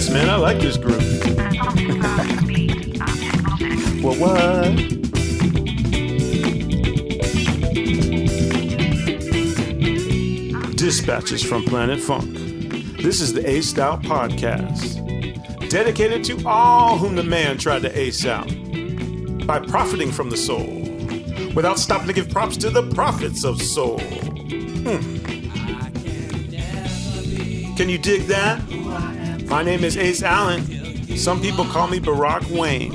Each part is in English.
Yes, man, I like this group. What, what? Dispatches from Planet Funk. This is the Aced Out Podcast, dedicated to all whom the man tried to ace out by profiting from the soul, without stopping to give props to the prophets of soul. Hmm. Can you dig that? My name is Ace Allen. Some people call me Barack Wayne.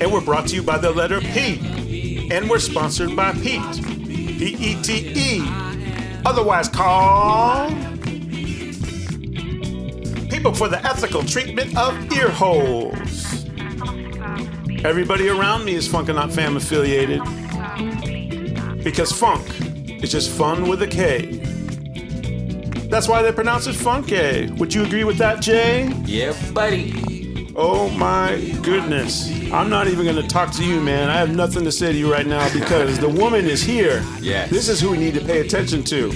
And we're brought to you by the letter P. And we're sponsored by Pete. P E T E. Otherwise called People for the Ethical Treatment of Ear Holes. Everybody around me is Funkanaut Fam affiliated. Because funk is just fun with a K. That's why they pronounce it funky. Would you agree with that, Jay? Yeah, buddy. Oh my goodness. I'm not even going to talk to you, man. I have nothing to say to you right now because the woman is here. Yes. This is who we need to pay attention to.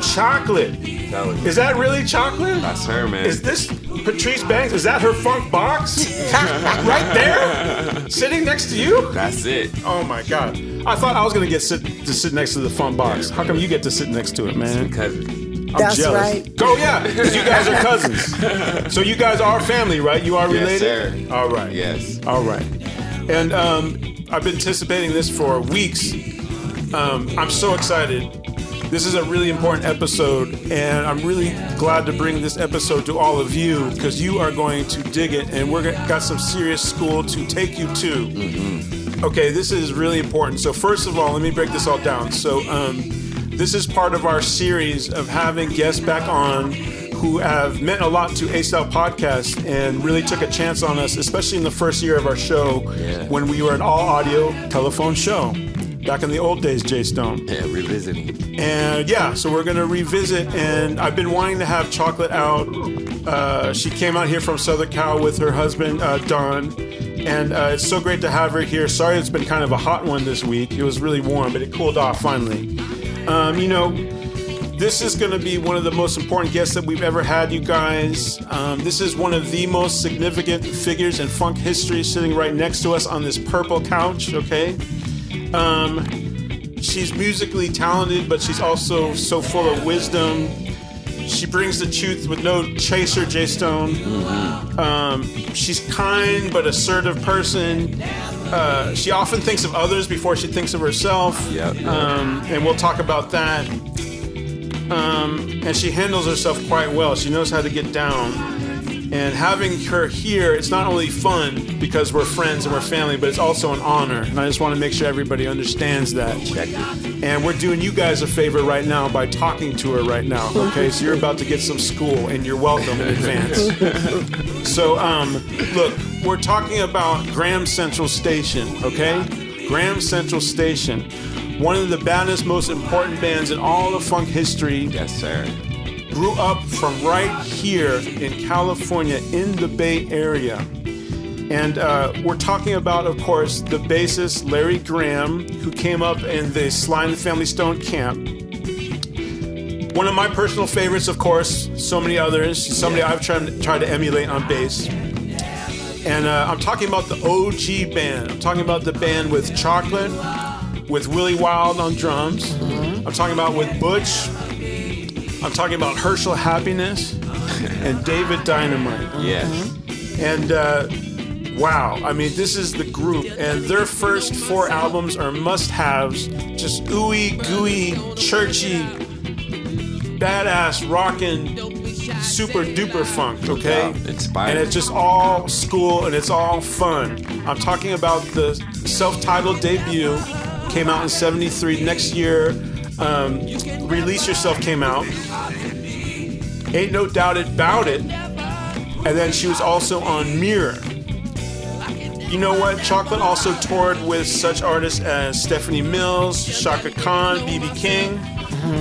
Chocolate. Is that really chocolate? That's her, man. Is this Patrice Banks? Is that her funk box? right there? Sitting next to you? That's it. Oh my god. I thought I was gonna get sit to sit next to the funk box. How come you get to sit next to it, man? Cousin. I'm That's jealous. right. Oh yeah, because you guys are cousins. so you guys are family, right? You are Yes, related. sir. All right. Yes. All right. And um, I've been anticipating this for weeks. Um, I'm so excited. This is a really important episode, and I'm really glad to bring this episode to all of you because you are going to dig it, and we're got got some serious school to take you to. Okay, this is really important. So first of all, let me break this all down. So um, this is part of our series of having guests back on who have meant a lot to Out Podcast and really took a chance on us, especially in the first year of our show Yeah. when we were an all audio telephone show. Back in the old days, Jay Stone. Yeah, revisiting. And yeah, so we're gonna revisit. And I've been wanting to have Chocolate out. Uh, she came out here from Southern Cal with her husband uh, Don, and uh, it's so great to have her here. Sorry, it's been kind of a hot one this week. It was really warm, but it cooled off finally. Um, you know, this is going to be one of the most important guests that we've ever had, you guys. Um, this is one of the most significant figures in funk history sitting right next to us on this purple couch, okay? Um, she's musically talented, but she's also so full of wisdom. She brings the truth with no chaser, Jay Stone. Um, she's kind but assertive person. Uh, she often thinks of others before she thinks of herself. Yep. Um, and we'll talk about that. Um, and she handles herself quite well. She knows how to get down. And having her here, it's not only fun because we're friends and we're family, but it's also an honor. And I just want to make sure everybody understands that. And we're doing you guys a favor right now by talking to her right now. Okay, so you're about to get some school, and you're welcome in advance. so, um, look, we're talking about Graham Central Station. Okay, Graham Central Station, one of the baddest, most important bands in all of funk history Yes, sir. Grew up from right here in California in the Bay Area. And uh, we're talking about, of course, the bassist Larry Graham, who came up in the Sly and the Family Stone camp. One of my personal favorites, of course, so many others, somebody I've tried, tried to emulate on bass. And uh, I'm talking about the OG band. I'm talking about the band with Chocolate, with Willie Wild on drums. I'm talking about with Butch, I'm talking about Herschel Happiness and David Dynamite. Yes. And uh, wow, I mean, this is the group, and their first four albums are must haves. Just ooey gooey, churchy, badass, rockin', super duper funk, okay? Yeah, inspiring. And it's just all school and it's all fun. I'm talking about the self titled debut, came out in 73. Next year, um, Release Yourself came out. Ain't No Doubt About It. And then she was also on Mirror. You know what? Chocolate also toured with such artists as Stephanie Mills, Chaka Khan, B.B. King.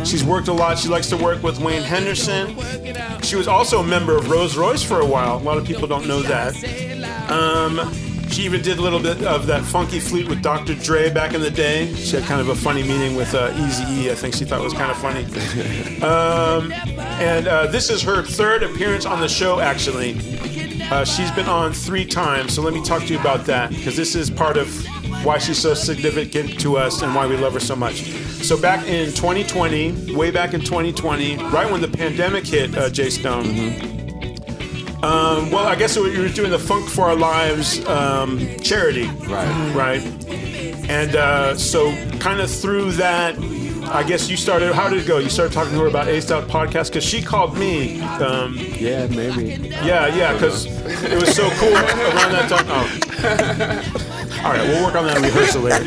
She's worked a lot. She likes to work with Wayne Henderson. She was also a member of Rose Royce for a while. A lot of people don't know that. Um, She even did a little bit of that funky flute with Dr. Dre back in the day. She had kind of a funny meeting with uh, Easy E. I think she thought was kind of funny. Um, and uh, this is her third appearance on the show, actually. Uh, she's been on three times, so let me talk to you about that because this is part of why she's so significant to us and why we love her so much. So back in 2020, way back in 2020, right when the pandemic hit, uh, Jay Stone. Um, well, I guess you were doing the Funk for Our Lives um, charity, Right. right? And uh, so, kind of through that, I guess you started. How did it go? You started talking to her about Aced Out podcast because she called me. Um, Yeah, maybe. yeah, yeah, because it was so cool around that time. Oh. All right, we'll work on that in rehearsal later.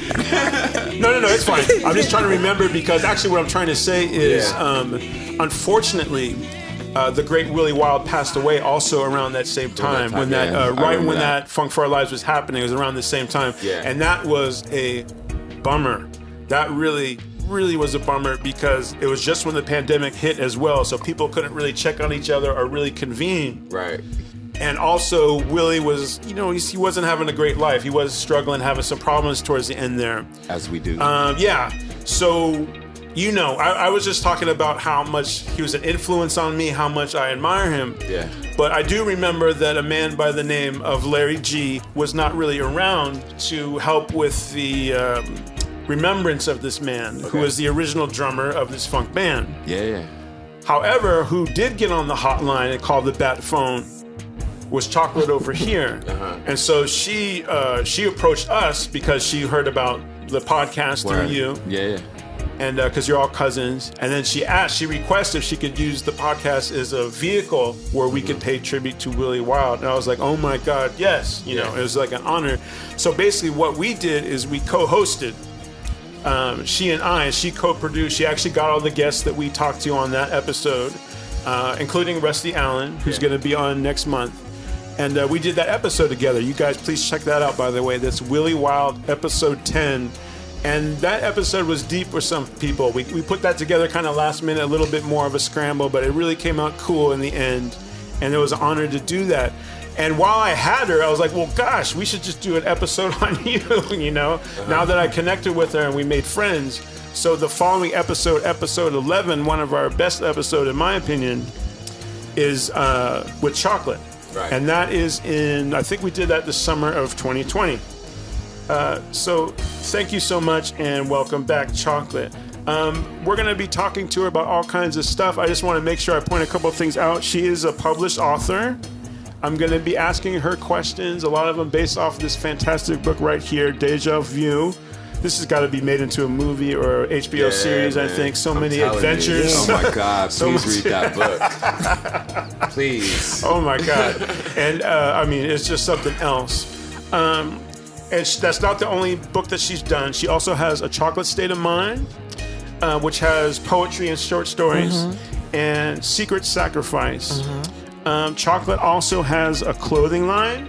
No, no, no, it's fine. I'm just trying to remember because actually, what I'm trying to say is, um, unfortunately, uh, the great Willie Wild passed away also around that same time. time, when that, uh, right when that. that Funk for Our Lives was happening, it was around the same time. Yeah. And that was a bummer. That really, really was a bummer because it was just when the pandemic hit as well. So people couldn't really check on each other or really convene. Right. And also, Willie was, you know, he's- he wasn't having a great life. He was struggling, having some problems towards the end there. As we do. Um, yeah. So, you know, I, I was just talking about how much he was an influence on me, how much I admire him. Yeah. But I do remember that a man by the name of Larry G was not really around to help with the um, remembrance of this man, who was the original drummer of this funk band. yeah, yeah. However, who did get on the hotline and call the bat phone was Chocolate over here, Uh-huh. and so she uh, she approached us because she heard about the podcast through Word. you, Yeah, yeah. And because you're all cousins. And then she asked, she requested if she could use the podcast as a vehicle where we could pay tribute to Willie Wild. And I was like, oh my God, yes. You know, it was like an honor. So basically, what we did is we co hosted. Um, she and I, she co produced. She actually got all the guests that we talked to on that episode, uh, including Rusty Allen, who's Yeah. going to be on next month. And uh, we did that episode together. You guys, please check that out, by the way. That's Willie Wild, episode 10. And that episode was deep for some people. We, we put that together kind of last minute, a little bit more of a scramble, but it really came out cool in the end. And it was an honor to do that. And while I had her, I was like, well, gosh, we should just do an episode on you, you know, now that I connected with her and we made friends. So the following episode, episode 11, one of our best episode, in my opinion, is uh, with chocolate. Right. And that is in, I think we did that the summer of 2020. Uh, so thank you so much and welcome back, Chocolate. Um, we're going to be talking to her about all kinds of stuff. I just want to make sure I point a couple of things out. She is a published author. I'm going to be asking her questions, a lot of them based off this fantastic book right here, Deja Vu. This has got to be made into a movie or HBO Yeah, series, I think. So I'm many telling you. adventures. Oh my God! So Please read that book. Please. Oh my god! and uh, I mean, it's just something else. Um, and sh- that's not the only book that she's done. She also has a Chocolate State of Mind, uh, which has poetry and short stories, and Secret Sacrifice. Um, Chocolate also has a clothing line.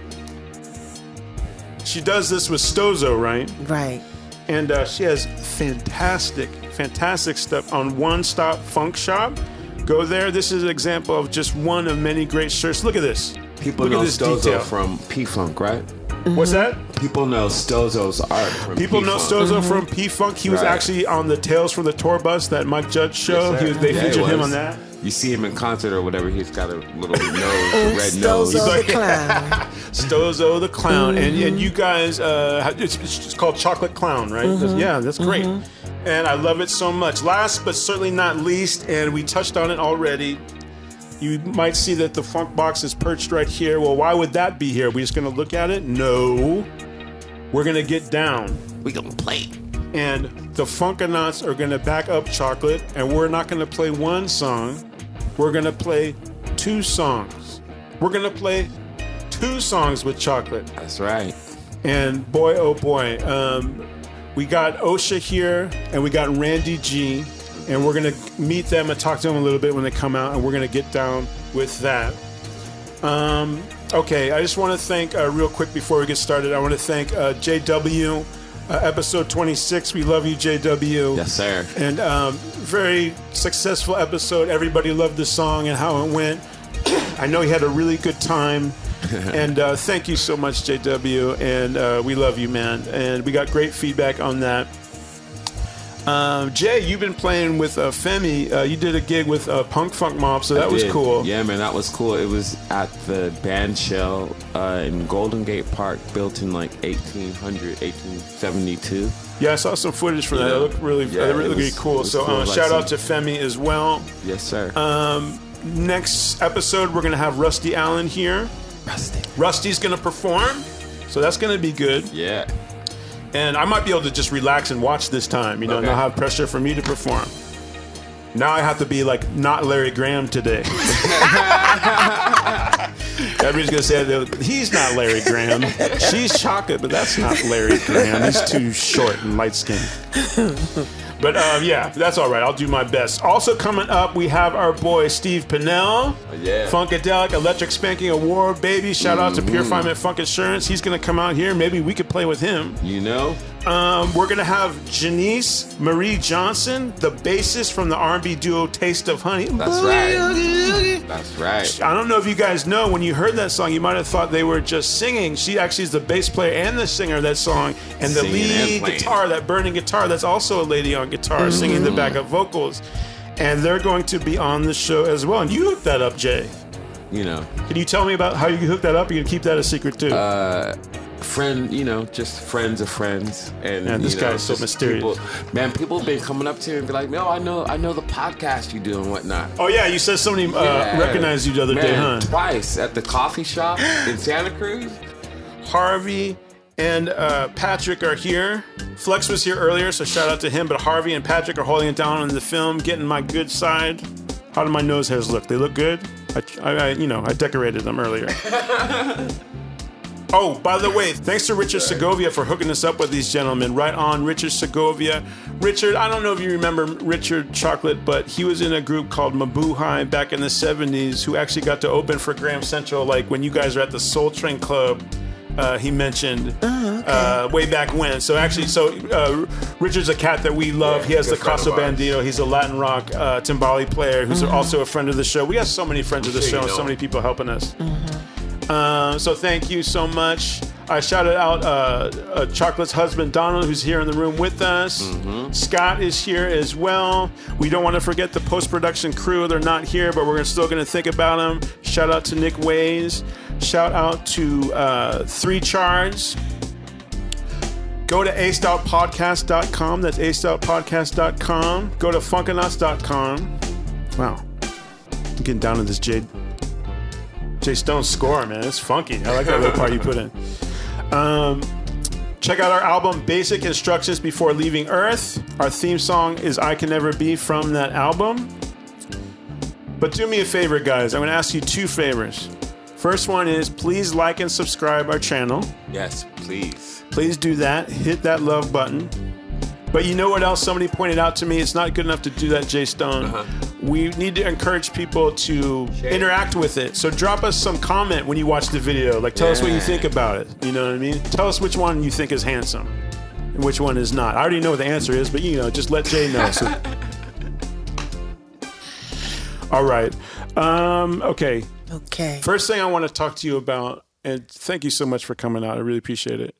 She does this with Stozo, right? Right. and uh, she has fantastic, fantastic stuff on One Stop Funk Shop. Go there. This is an example of just one of many great shirts. Look at this. People Look at this Stozo detail. from P Funk, right? What's that? People know Stozo's art from People know P-Funk. Stozo from P Funk. He was Right. actually on the Tales from the Tour Bus that Mike Judge show. Yes, he was, they Yeah, he featured him on that. You see him in concert or whatever. He's got a little nose, a red nose. Stozo the clown. Stozo the Clown, and Mm-hmm. and you guys, uh, it's, it's called Chocolate Clown, right? Mm-hmm. That's- Yeah, that's great, and I love it so much. Last but certainly not least, and we touched on it already. You might see that the funk box is perched right here. Well, why would that be here? we just gonna look at it? No, we're gonna get down. We gonna play. and the Funkanauts are gonna back up Chocolate, and we're not gonna play one song. We're gonna play two songs. We're gonna play two songs with Chocolate, That's right. and boy, oh boy, um, we got Osha here, and we got Randy G, and we're gonna meet them and talk to them a little bit when they come out, and we're gonna get down with that. Um, okay, I just want to thank uh, real quick before we get started. I want to thank uh, JW, uh, episode 26. We love you, JW. Yes, sir. And um, very successful episode. Everybody loved the song and how it went. I know he had a really good time. and uh, thank you so much, JW. And uh, we love you, man. And we got great feedback on that. Um, Jay, you've been playing with uh, Femi. Uh, you did a gig with uh, Punk Funk Mob, so that was cool. Yeah, man, that was cool. It was at the band shell uh, in Golden Gate Park, built in like 1800, 1872. Yeah, I saw some footage from that. Yeah. It looked really, Yeah, uh, really it was- cool. it So cool, uh, like shout out to Femi as well. Yes, sir. Um, next episode, we're gonna have Rusty Allen here. Rusty. Rusty's gonna perform, so that's gonna be good. Yeah. And I might be able to just relax and watch this time. You know, Okay. not have pressure for me to perform. Now I have to be like not Larry Graham today. Everybody's gonna say he's not Larry Graham. She's chocolate, but that's not Larry Graham. He's too short and light skinned. But um, yeah, that's all right. I'll do my best. Also coming up, we have our boy Steve Pinnell, yeah. Funkadelic Electric Spanking Award, baby. Shout out to Purifiement Funk Insurance. He's gonna come out here. Maybe we could play with him. You know? Um, we're gonna have Janice Marie Johnson, the bassist from the R&B duo Taste of Honey. That's right. That's right. I don't know if you guys know when you heard that song, you might have thought they were just singing. She actually is the bass player and the singer of that song, and the Singing lead playing. guitar, that burning guitar. That's also a lady on guitar singing the backup vocals, and they're going to be on the show as well. And you hooked that up, Jay. You know, Can you tell me about how you hooked that up? You can keep that a secret too. Uh, friend, you know, just friends of friends, and Man, this you know, guy is so mysterious. People, man, people have been coming up to me and be like, "No, I know, I know the podcast you do and whatnot." oh yeah, you said somebody uh, Yeah. recognized you the other man, day, huh? Twice at the coffee shop in Santa Cruz. Harvey and uh, Patrick are here. Flex was here earlier, so shout out to him. But Harvey and Patrick are holding it down in the film, getting my good side. How do my nose hairs look? They look good. I, I, I you know, I decorated them earlier. Oh, by the way, thanks to Richard Segovia for hooking us up with these gentlemen. Right on, Richard Segovia. Richard, I don't know if you remember Richard Chocolate, but he was in a group called Mabuhay back in the 70s who actually got to open for Graham Central, like when you guys were at the Soul Train Club. Uh, he mentioned uh, way back when. So actually, so uh, Richard's a cat that we love. Yeah, he has the Caso. Bandito. He's a Latin rock uh, timbali player who's also a friend of the show. We have so many friends of the sure show you and so many people helping us. Uh, so thank you so much. I shouted out uh, uh, Chocolate's husband Donald, who's here in the room with us. Scott is here as well. We don't want to forget the post production crew. They're not here, but we're still going to think about them. Shout out to Nick Ways. Shout out to uh, Three Charge. Go to acedoutpodcast.com. That's acedoutpodcast.com. Go to funkanauts.com. Wow. I'm getting down to this Jade Jay Stone's score, man. It's funky. I like that little part you put in. Um, check out our album, Basic Instructions Before Leaving Earth. Our theme song is I Can Never Be from that album. But do me a favor, guys. I'm going to ask you two favors. First one is please like and subscribe our channel. Yes, please. Please do that. Hit that love button. But you know what else somebody pointed out to me? It's not good enough to do that, Jay Stone. We need to encourage people to interact with it. So drop us some comment when you watch the video. Like tell us what you think about it. You know what I mean? Tell us which one you think is handsome and which one is not. I already know what the answer is, but you know, just let Jay know. So. All right. Um, okay. Okay. First thing I want to talk to you about, and thank you so much for coming out. I really appreciate it.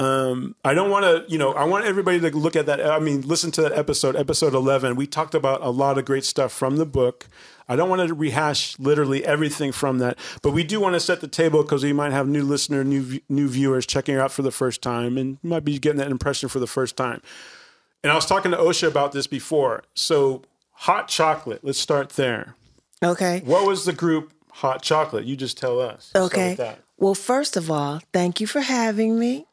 Um, I don't want to, you know, I want everybody to look at that. I mean, listen to that episode, episode 11. We talked about a lot of great stuff from the book. I don't want to rehash literally everything from that, but we do want to set the table because we might have new listener, new new viewers checking out for the first time, and might be getting that impression for the first time. And I was talking to Osha about this before. So, hot chocolate. Let's start there. Okay. What was the group Hot Chocolate? You just tell us. Okay. Well, first of all, thank you for having me.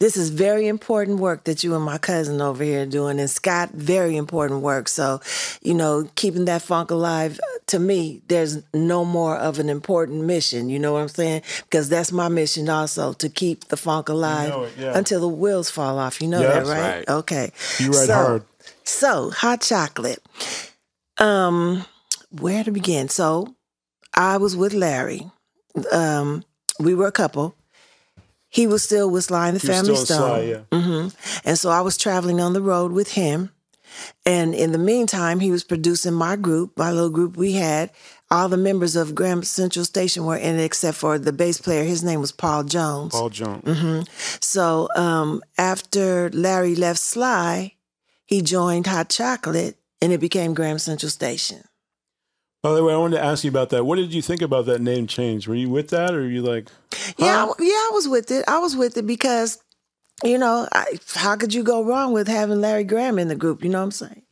This is very important work that you and my cousin over here are doing, and Scott, very important work. So, you know, keeping that funk alive, uh, to me, there's no more of an important mission. You know what I'm saying? Because that's my mission also to keep the funk alive know it, yeah. until the wheels fall off. You know Yeah, that, right? right. Okay. You ride so, hard. So, hot chocolate. Um, where to begin? So, I was with Larry. Um, we were a couple. He was still with Sly and the He Family Stone. Sly, yeah. hmm And so I was traveling on the road with him. And in the meantime, he was producing my group, my little group we had, all the members of Graham Central Station were in it except for the bass player. His name was Paul Jones. Paul Jones. Mm-hmm. So um, after Larry left Sly, he joined Hot Chocolate, and it became Graham Central Station. By the way, I wanted to ask you about that. What did you think about that name change? Were you with that, or were you like? Yeah, I- yeah, I was with it. I was with it because, you know, I, how could you go wrong with having Larry Graham in the group? You know what I'm saying?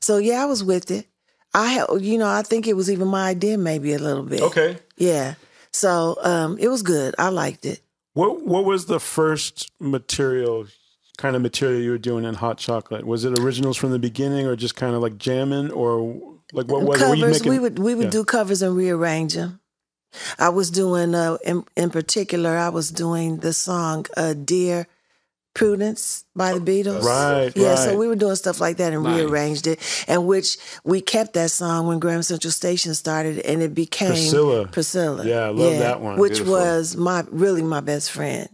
So yeah, I was with it. I, you know, I think it was even my idea, maybe a little bit. Okay. Yeah. So um, it was good. I liked it. What What was the first material, kind of material you were doing in Hot Chocolate? Was it originals from the beginning, or just kind of like jamming, or like what was it? Were you covers. making- we would we would yeah. do covers and rearrange them. I was doing uh, in in particular. I was doing the song uh, "Dear Prudence" by the Beatles. Right, Yeah. right. So we were doing stuff like that and Nice. rearranged it, and which we kept that song when Graham Central Station started, and it became Priscilla. Priscilla. Yeah, I love that one. Which Beautiful. was my really my best friend.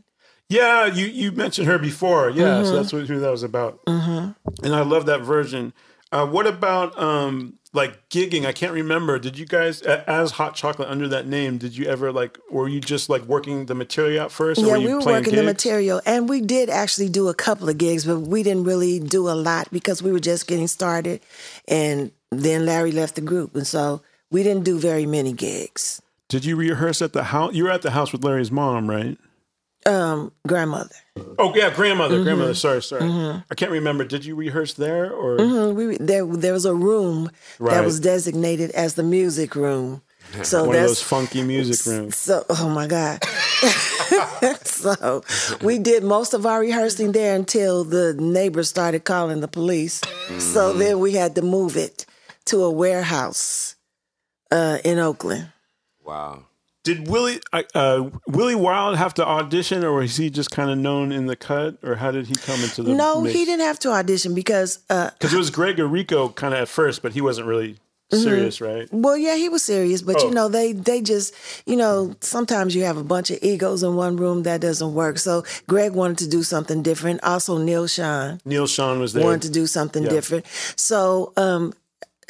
Yeah, you you mentioned her before. Yeah, Mm-hmm. so that's what, who that was about. Mm-hmm. And I love that version. Uh, what about um, like gigging? I can't remember. Did you guys, as Hot Chocolate under that name, did you ever like, were you just like working the material out first? or Yeah, were you we were working the material, and we did actually do a couple of gigs, but we didn't really do a lot because we were just getting started, and then Larry left the group, and so we didn't do very many gigs. Did you rehearse at the house? You were at the house with Larry's mom, right? Um, grandmother, Oh yeah, grandmother, Mm-hmm. grandmother. Sorry, sorry. I can't remember. Did you rehearse there or? Mhm, we there there was a room Right. that was designated as the music room. So One of that's those funky music rooms. So, oh my God. so, we did most of our rehearsing there until the neighbors started calling the police. So then we had to move it to a warehouse uh, in Oakland. Wow. Did Willie uh, Willie Wild have to audition, or was he just kind of known in the cut, or how did he come into the? No, he didn't have to audition because, uh, Because it was Greg Errico kind of at first, but he wasn't really Mm-hmm. serious, right? well, yeah, he was serious, but Oh. you know, they they just, you know, sometimes you have a bunch of egos in one room that doesn't work. So Greg wanted to do something different. Also, Neal Schon. Neal Schon was there. wanted to do something Yeah. different. So um,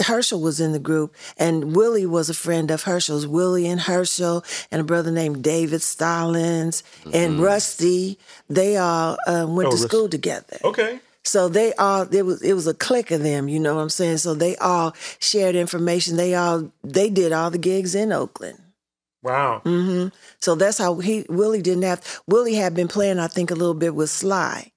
Herschel was in the group, and Willie was a friend of Herschel's. Willie and Herschel, and a brother named David Stallings, and Rusty. They all um, went Mm-hmm. Oh, to Rus- school together. Okay. So they all it was it was a clique of them, you know what I'm saying? So they all shared information. They all they did all the gigs in Oakland. Wow. hmm So that's how he Willie didn't have Willie had been playing, I think, a little bit with Sly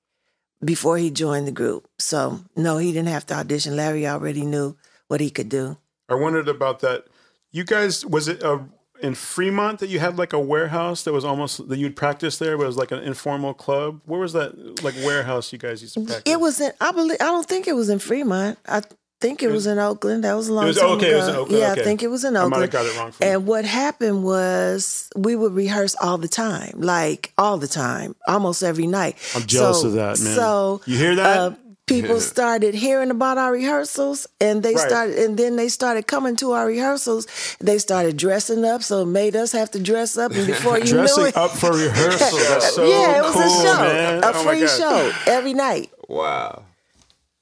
before he joined the group. So no, he didn't have to audition. Larry already knew what he could do. I wondered about that. You guys, was it uh in Fremont that you had like a warehouse that was almost that you'd practice there? But it was like an informal club. Where was that like warehouse you guys used to practice? It was in I believe I don't think it was in Fremont. I think it was in Oakland. That was a long was- time okay, it ago. was in Oakland, Yeah, okay. I think it was in I Oakland. might have got it wrong. And what happened was we would rehearse all the time, like all the time, almost every night. I'm jealous So- of that, man. So you hear that? uh, people started hearing about our rehearsals, and they Right. started, and then they started coming to our rehearsals. They started dressing up, so it made us have to dress up. And before you Dressing knew it, up for rehearsal. That's so yeah, it was cool, a show, man. a Oh free show every night, Wow.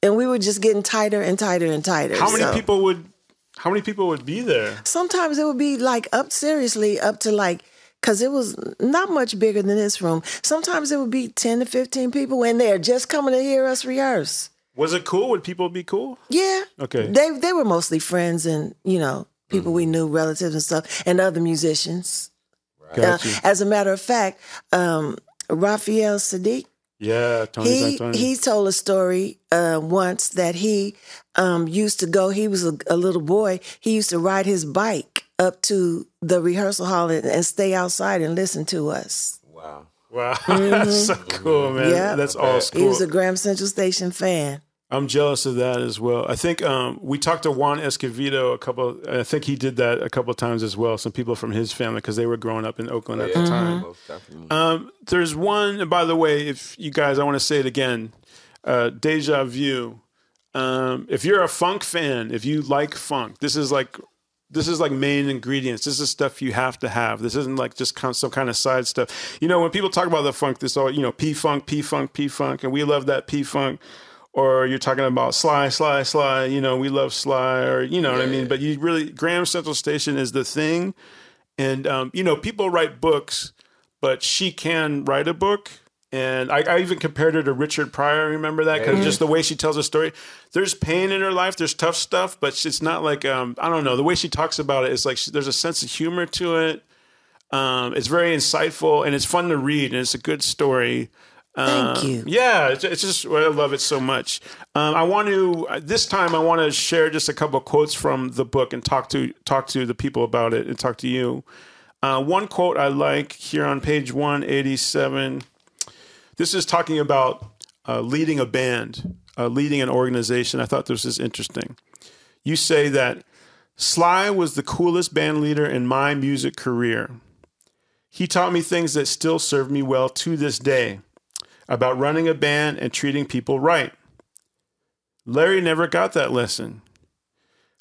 and we were just getting tighter and tighter and tighter. How many people would? How many people would be there? sometimes it would be like up seriously up to like because it was not much bigger than this room sometimes it would be 10 to 15 people in there just coming to hear us rehearse Was it cool? Would people be cool? yeah Okay. they they were mostly friends and you know people we knew relatives and stuff and other musicians Uh, Gotcha. as a matter of fact um Raphael Saadiq yeah, Tony he Santoni. he told a story uh, once that he um, used to go. He was a, a little boy. He used to ride his bike up to the rehearsal hall and, and stay outside and listen to us. Wow. Wow, that's so cool, man. Yeah. That's all He was a Graham Central Station fan. I'm jealous of that as well. I think um, we talked to Juan Escovedo a couple. I think he did that a couple of times as well. Some people from his family because they were growing up in Oakland at the Yeah, time. definitely. Um, there's one, and by the way, if you guys, I want to say it again, uh, Deja Vu. Um, if you're a funk fan, if you like funk, this is like this is like main ingredients. This is stuff you have to have. This isn't like just some kind of side stuff. You know, when people talk about the funk, this all you know, P funk, P funk, P funk, and we love that P funk. or you're talking about Sly, Sly, Sly. You know, we love Sly, or you know what I mean. But you really, Graham Central Station is the thing, and um, you know, people write books, but she can write a book. And I, I even compared her to Richard Pryor. Remember that because just the way she tells a story. There's pain in her life. There's tough stuff, but it's not like um, I don't know. The way she talks about it is like she, there's a sense of humor to it. Um, it's very insightful and it's fun to read and it's a good story. Thank Um, you. Yeah, it's, it's just I love it so much. Um, I want to this time I want to share just a couple of quotes from the book and talk to talk to the people about it and talk to you. Uh, one quote I like here on page one eighty seven. This is talking about uh, leading a band, uh, leading an organization. I thought this was interesting. You say that Sly was the coolest band leader in my music career. He taught me things that still serve me well to this day about running a band and treating people right. Larry never got that lesson.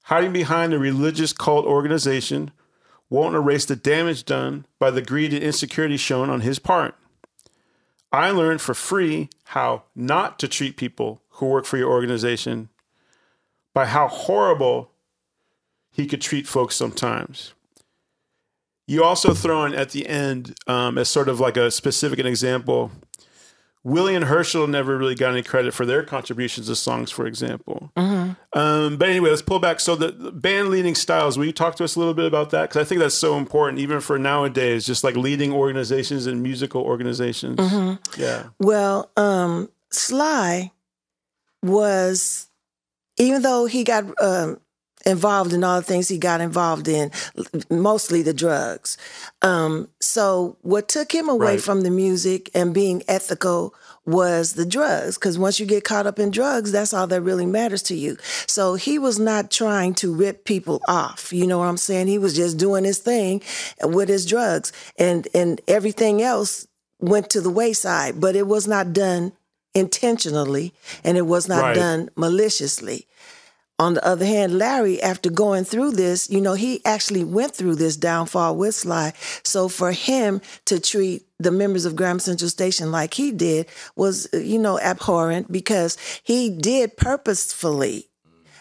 Hiding behind a religious cult organization won't erase the damage done by the greed and insecurity shown on his part. I learned for free how not to treat people who work for your organization by how horrible he could treat folks sometimes. You also throw in at the end um, as sort of like a specific an example. Willie and Herschel never really got any credit for their contributions to songs, for example. Um, but anyway, let's pull back. So the, the band leading styles. Will you talk to us a little bit about that? Because I think that's so important, even for nowadays, just like leading organizations and musical organizations. Yeah. Well, um, Sly was, even though he got um, involved in all the things he got involved in, mostly the drugs. Um, so what took him away Right. from the music and being ethical was the drugs. Because once you get caught up in drugs, that's all that really matters to you. So he was not trying to rip people off. You know what I'm saying? He was just doing his thing with his drugs, and and everything else went to the wayside. But it was not done intentionally, and it was not Right. done maliciously. On the other hand, Larry, after going through this, you know, he actually went through this downfall with Sly. So for him to treat the members of Graham Central Station like he did was, uh, you know, abhorrent because he did purposefully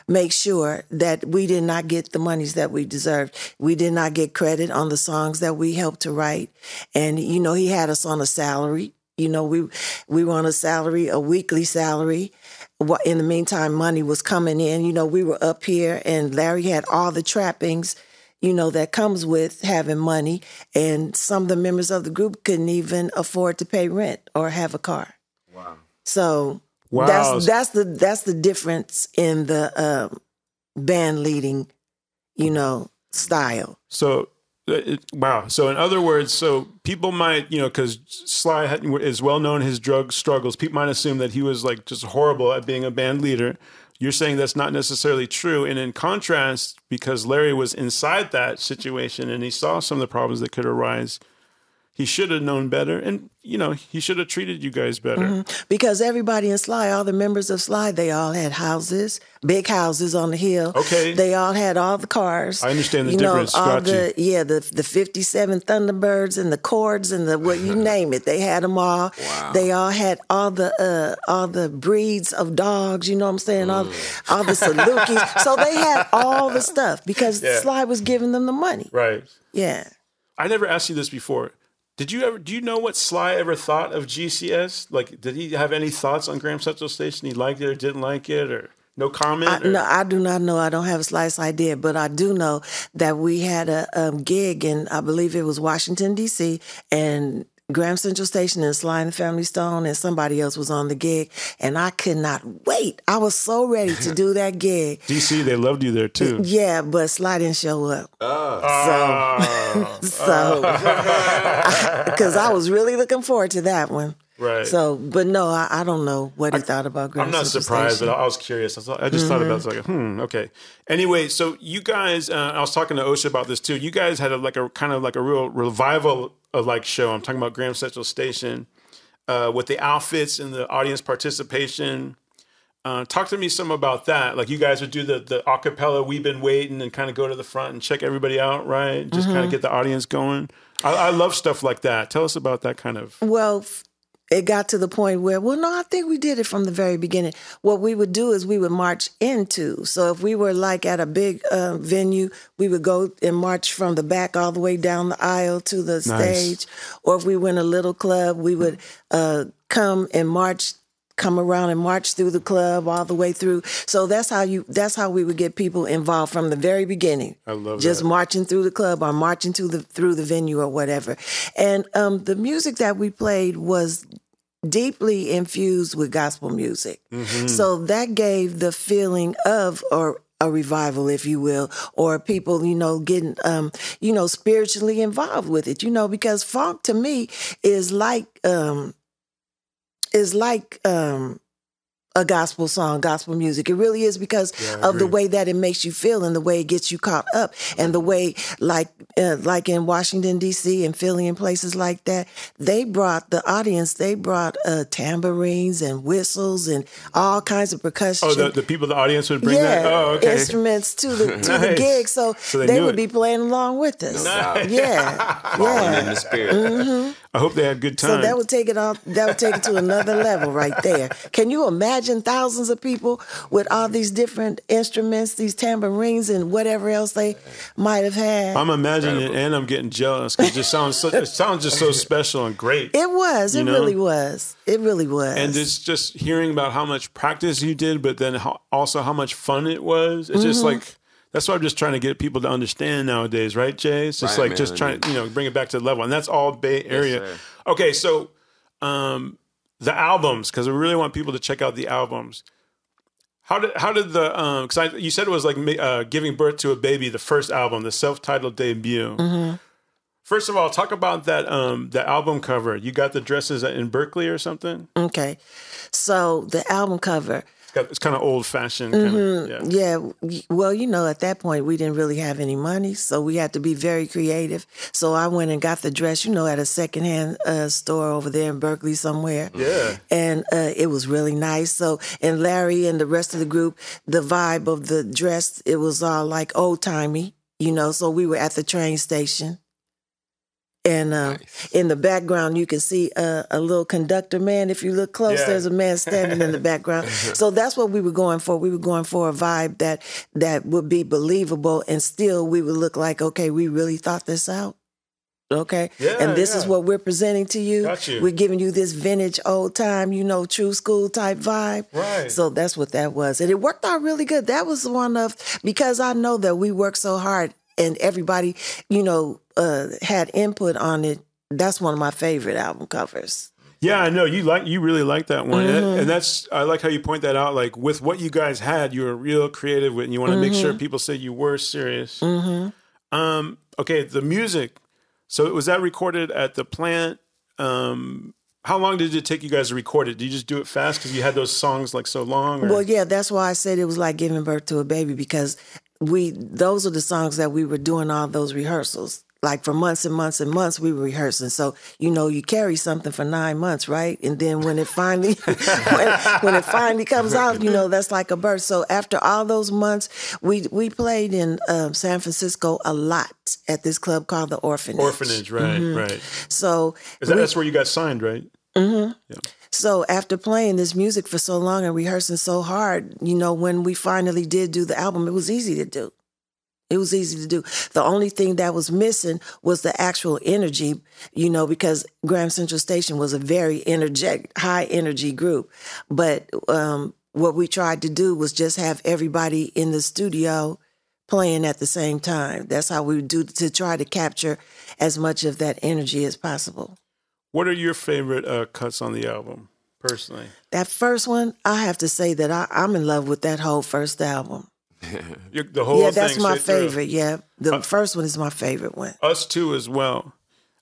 make sure that we did not get the monies that we deserved. We did not get credit on the songs that we helped to write. And, you know, he had us on a salary. You know, we we were on a salary, a weekly salary. Wha- In the meantime, money was coming in. You know, we were up here, and Larry had all the trappings, you know, that comes with having money. And some of the members of the group couldn't even afford to pay rent or have a car. Wow. So Wow. that's that's the that's the difference in the um, band leading, you know, style. So, Uh, it, wow. So, in other words, so people might, you know, because Sly is well known his drug struggles. People might assume that he was like just horrible at being a band leader. You're saying that's not necessarily true. And in contrast, because Larry was inside that situation and he saw some of the problems that could arise, he should have known better. And, you know, he should have treated you guys better. Because everybody in Sly, all the members of Sly, they all had houses, big houses on the hill. Okay. They all had all the cars. I understand the you difference. Know, all the yeah, the the fifty seven Thunderbirds and the Cords and the what you name it. They had them all. wow. They all had all the uh all the breeds of dogs. You know what I'm saying? All all the Salukis. so they had all the stuff because Yeah. Sly was giving them the money. Right. Yeah. I never asked you this before. Did you ever? Do you know what Sly ever thought of GCS? Like, did he have any thoughts on Graham Central Station? He liked it or didn't like it, or no comment? I, no, I do not know. I don't have a slice idea, but I do know that we had a um, gig in, I believe it was Washington D.C. and Graham Central Station and Sly and the Family Stone and somebody else was on the gig, and I could not wait. I was so ready to do that gig. DC, they loved you there too. Yeah, but Sly didn't show up. Oh, So, ah. because ah. I was really looking forward to that one. Right. So, but no, I, I don't know what he thought about Graham I'm not surprised, but I was curious. I, thought, I just thought about it. It's like, hmm, okay. Anyway, so you guys, uh, I was talking to Osha about this too. You guys had a, like a kind of like a real revival of like show. I'm talking about Graham Central Station uh, with the outfits and the audience participation. Uh, talk to me some about that. Like you guys would do the the acapella "We've Been Waiting" and kind of go to the front and check everybody out, right? Just kind of get the audience going. I, I love stuff like that. Tell us about that kind of. Well, it got to the point where, well, no, I think we did it from the very beginning. What we would do is we would march into. So if we were like at a big uh, venue, we would go and march from the back all the way down the aisle to the stage. Or if we were in a little club, we would uh, come and march come around and march through the club all the way through. So that's how you that's how we would get people involved from the very beginning. I love just that. marching through the club or marching through the through the venue or whatever. And um, the music that we played was deeply infused with gospel music. Mm-hmm. So that gave the feeling of or a revival, if you will, or people, you know, getting, um, you know, spiritually involved with it, you know, because funk to me is like, um, is like um, a gospel song, gospel music. It really is because Yeah, of the way that it makes you feel and the way it gets you caught up, and the way, like, uh, like in Washington D.C. and Philly and places like that, they brought the audience. They brought uh, tambourines and whistles and all kinds of percussion. Oh, the, the people, the audience would bring yeah, that. Oh, okay. instruments to the to the gig, so, So they they, would it. be playing along with us. doubt. Yeah, Falling yeah. in the spirit. I hope they had good time. So that would take it off. That would take it to another level right there. Can you imagine thousands of people with all these different instruments, these tambourines, and whatever else they might have had? I'm imagining it, and I'm getting jealous because it just sounds so, it sounds just so special and great. it was. It know? really was. It really was. and it's just hearing about how much practice you did, but then how, also how much fun it was. It's just Mm-hmm. like that's what I'm just trying to get people to understand nowadays, right, Jay? It's just Right, like man. just trying, to you know, bring it back to the level, and that's all Bay Area. sir. okay, so um, the albums, because we really want people to check out the albums. How did how did the um? Because you said it was like uh, giving birth to a baby, the first album, the self-titled debut. Mm-hmm. First of all, talk about that um the album cover. You got the dresses in Berkeley or something. okay. So the album cover. It's, kind of old fashioned. Of, yeah. Yeah, well, you know, at that point we didn't really have any money, so we had to be very creative. So I went and got the dress, you know, at a secondhand uh, store over there in Berkeley somewhere. Yeah. and uh, it was really nice. So, and Larry and the rest of the group, the vibe of the dress, it was all like old timey, you know. So we were at the train station. And uh, in the background, you can see a, a little conductor man. If you look close, Yeah. there's a man standing in the background. So that's what we were going for. We were going for a vibe that that would be believable, and still we would look like, okay, we really thought this out. Okay, Yeah, and this is what we're presenting to you. You. We're giving you this vintage, old time, you know, true school type vibe. Right. So that's what that was, and it worked out really good. That was one of because I know that we worked so hard, and everybody, you know, uh, had input on it. That's one of my favorite album covers. Yeah, I know you like you really like that one, Mm-hmm. and, and that's I like how you point that out. Like with what you guys had, you were real creative with, and you want to make Mm-hmm. sure people say you were serious. Um, okay, the music. So was that recorded at the plant? Um, how long did it take you guys to record it? Did you just do it fast because you had those songs like so long? Or? Well, yeah, that's why I said it was like giving birth to a baby because we those are the songs that we were doing all those rehearsals. Like for months and months and months, we were rehearsing. So you know, you carry something for nine months, right? And then when it finally, when, when it finally comes out, you know, that's like a birth. So after all those months, we we played in um, San Francisco a lot at this club called the Orphanage. Orphanage, right, Mm-hmm. right. So Is that, that's where you got signed, right? Mm-hmm. yeah. So after playing this music for so long and rehearsing so hard, you know, when we finally did do the album, it was easy to do. It was easy to do. The only thing that was missing was the actual energy, you know, because Graham Central Station was a very energetic, high energy group. But um, what we tried to do was just have everybody in the studio playing at the same time. That's how we would do to try to capture as much of that energy as possible. What are your favorite uh, cuts on the album, personally? That first one, I have to say that I, I'm in love with that whole first album. The whole yeah, that's my straight through. favorite. Yeah, the first one is my favorite one. Us too, as well.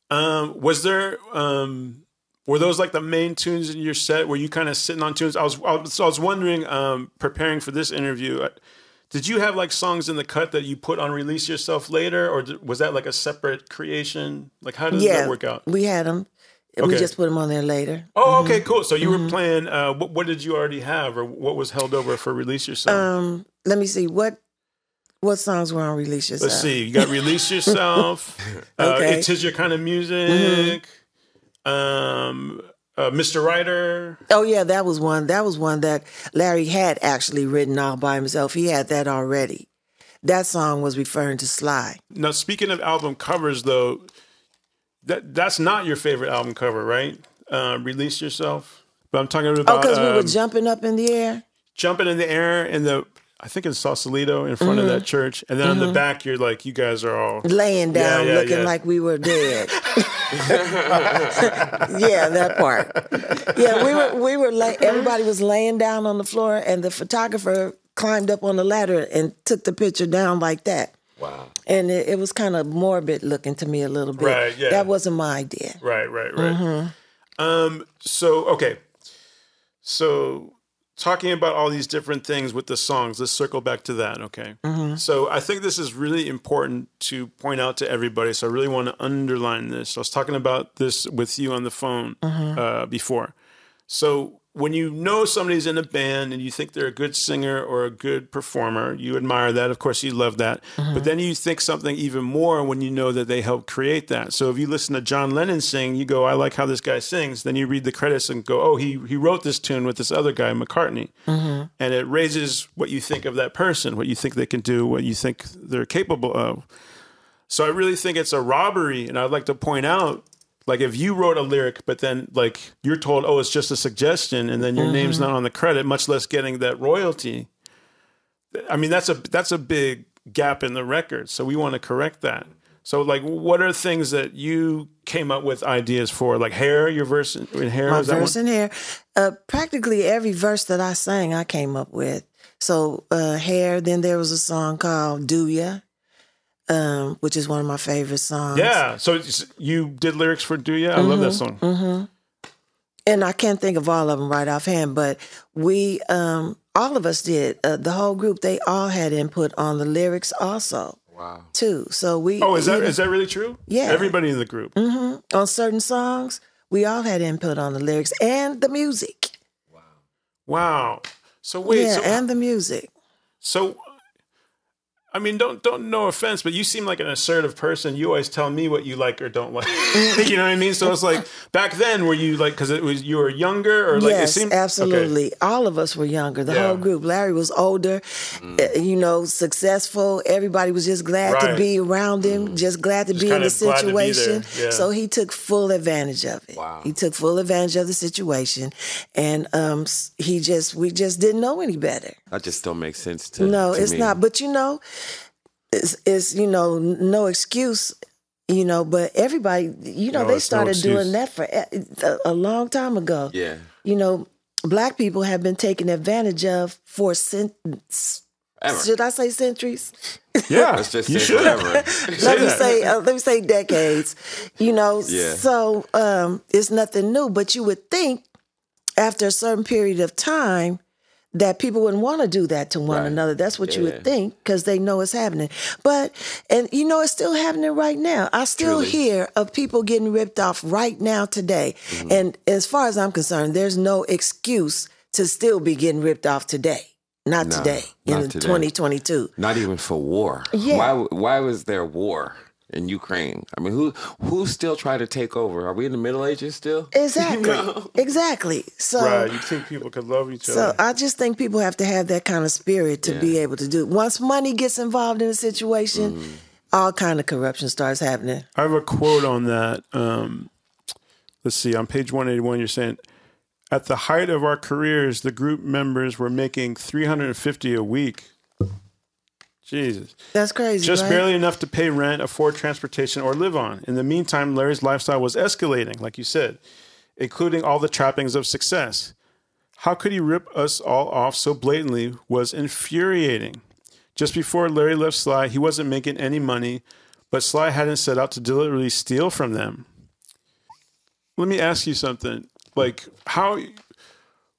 Um, was there? Um, were those like the main tunes in your set? Were you kind of sitting on tunes? I was. I was, I was wondering, um, preparing for this interview, uh, did you have like songs in the cut that you put on release yourself later, or did, was that like a separate creation? Like, how does Yeah, that work out? we had them. We just put them on there later. Oh, okay, cool. So you were playing. Uh, what, what did you already have, or what was held over for release yourself? Um, let me see what what songs were on release yourself. Let's see. You got release yourself. uh, Okay. It is your kind of music. Um, uh, uh, Mr. Ryder. Oh yeah, that was one. That was one that Larry had actually written all by himself. He had that already. That song was referring to Sly. Now, speaking of album covers, though, that that's not your favorite album cover, right? Uh, Release yourself. But I'm talking about Oh, because we were um, jumping up in the air. jumping in the air in the. I think in Sausalito in front of Mm-hmm. that church, and then on the back you're like, you guys are all laying down yeah, looking yeah. like we were dead. yeah, that part. Yeah, we were we were lay, everybody was laying down on the floor and the photographer climbed up on the ladder and took the picture down like that. Wow. And it, it was kind of morbid looking to me a little bit. Right, yeah. That wasn't my idea. Right, right, right. Mm-hmm. Um. So okay. So talking about all these different things with the songs, let's circle back to that. Okay. Mm-hmm. So I think this is really important to point out to everybody. So I really want to underline this. I was talking about this with you on the phone Mm-hmm. uh, before. So when you know somebody's in a band and you think they're a good singer or a good performer, you admire that. Of course, you love that. Mm-hmm. But then you think something even more when you know that they helped create that. So if you listen to John Lennon sing, you go, "I like how this guy sings." Then you read the credits and go, "Oh, he he wrote this tune with this other guy, McCartney," Mm-hmm. and it raises what you think of that person, what you think they can do, what you think they're capable of. So I really think it's a robbery, and I'd like to point out, like if you wrote a lyric, but then like you're told, oh, it's just a suggestion, and then your name's not on the credit, much less getting that royalty. I mean, that's a that's a big gap in the record. So we want to correct that. So like, what are things that you came up with ideas for? Like hair, your verse in hair. My verse in here. Uh, practically every verse that I sang, I came up with. So uh, hair. Then there was a song called "Do Ya," um, which is one of my favorite songs. Yeah. So you did lyrics for Do Ya? I love that Mm-hmm. song. and I can't think of all of them right offhand, but we, um, all of us did. Uh, the whole group, they all had input on the lyrics also, Wow. too. So we, Oh, is that even- is that really true? Yeah. Everybody in the group. Mm-hmm. On certain songs, we all had input on the lyrics and the music. Wow. Wow. So wait. yeah, so and the music. So, I mean, don't don't no offense, but you seem like an assertive person. You always tell me what you like or don't like. you know what I mean? So it's like back then, were you like because it was you were younger or like yes, it seemed absolutely. All of us were younger. The Yeah. whole group. Larry was older, uh, you know, successful. Everybody was just glad Right. to be around him, just glad to be in the glad to be there. situation. Yeah. So he took full advantage of it. Wow. He took full advantage of the situation, and um, he just we just didn't know any better. That just don't make sense to No, to it's me. not. But you know, it's, it's you know no excuse. You know, but everybody, you know, No, they it's no started doing that for a, a long time ago Yeah. you know, black people have been taken advantage of for cent- Ever. should I say centuries? Yeah, Let's just you say should. whatever. let me say uh, let me say decades. You know, Yeah. so um, it's nothing new. But you would think after a certain period of time that people wouldn't want to do that to one Right. another. That's what you Yeah. would think because they know it's happening. But and you know it's still happening right now. I still Truly. hear of people getting ripped off right now today. Mm-hmm. And as far as I'm concerned, there's no excuse to still be getting ripped off today. Not No, today not in today. 2022. Not even for war. Yeah. Why? Why was there war in Ukraine? I mean, who who still tried to take over? Are we in the Middle Ages still? Exactly. Exactly. So Right, you think people could love each So other? So I just think people have to have that kind of spirit to be able to do. Once money gets involved in a situation, Mm. all kind of corruption starts happening. I have a quote on that. Um, let's see, on page 181, you're saying, at the height of our careers, the group members were making 350 a week. Jesus. That's crazy. Just right? barely enough to pay rent, afford transportation, or live on. In the meantime, Larry's lifestyle was escalating, like you said, including all the trappings of success. How could he rip us all off so blatantly was infuriating. Just before Larry left Sly, he wasn't making any money, but Sly hadn't set out to deliberately steal from them. Let me ask you something. Like, how,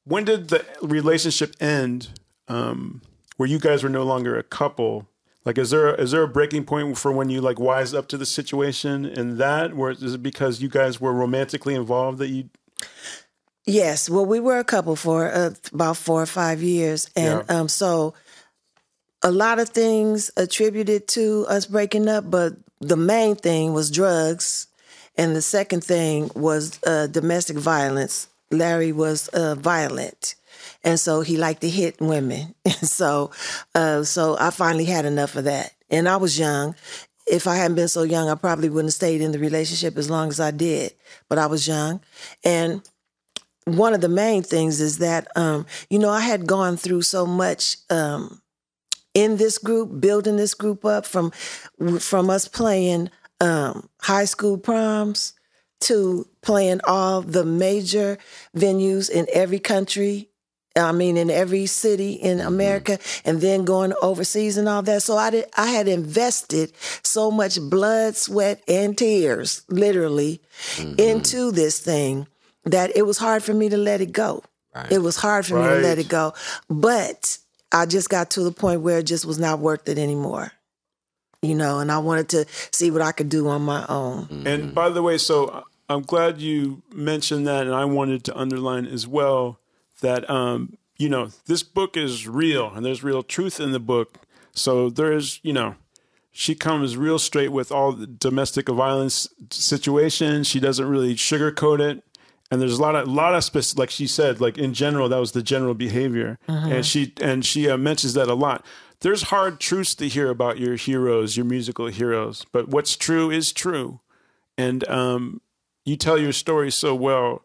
when did the relationship end um, where you guys were no longer a couple? Like, is there is there a breaking point for when you like wise up to the situation and that, or is it because you guys were romantically involved that you? Yes. Well, we were a couple for uh, about four or five years, and Yeah. um, so a lot of things attributed to us breaking up, but the main thing was drugs, and the second thing was uh, domestic violence Larry was uh, violent, and so he liked to hit women. And so, uh, so I finally had enough of that. And I was young. If I hadn't been so young, I probably wouldn't have stayed in the relationship as long as I did. But I was young, and one of the main things is that um, you know I had gone through so much um, in this group, building this group up from from us playing um, high school proms to playing all the major venues in every country. I mean, in every city in mm-hmm. America, and then going overseas and all that. So I did. I had invested so much blood, sweat, and tears, literally, mm-hmm. into this thing that it was hard for me to let it go. It was hard for me to let it go, but I just got to the point where it just was not worth it anymore. You know, and I wanted to see what I could do on my own. Mm-hmm. And by the way, so uh, I'm glad you mentioned that, and I wanted to underline as well that um, you know this book is real, and there's real truth in the book. So there is, you know, she comes real straight with all the domestic violence situations. She doesn't really sugarcoat it. And there's a lot of lot of spec- like she said, like in general, that was the general behavior, and she and she uh, mentions that a lot. There's hard truths to hear about your heroes, your musical heroes, but what's true is true and um, you tell your story so well.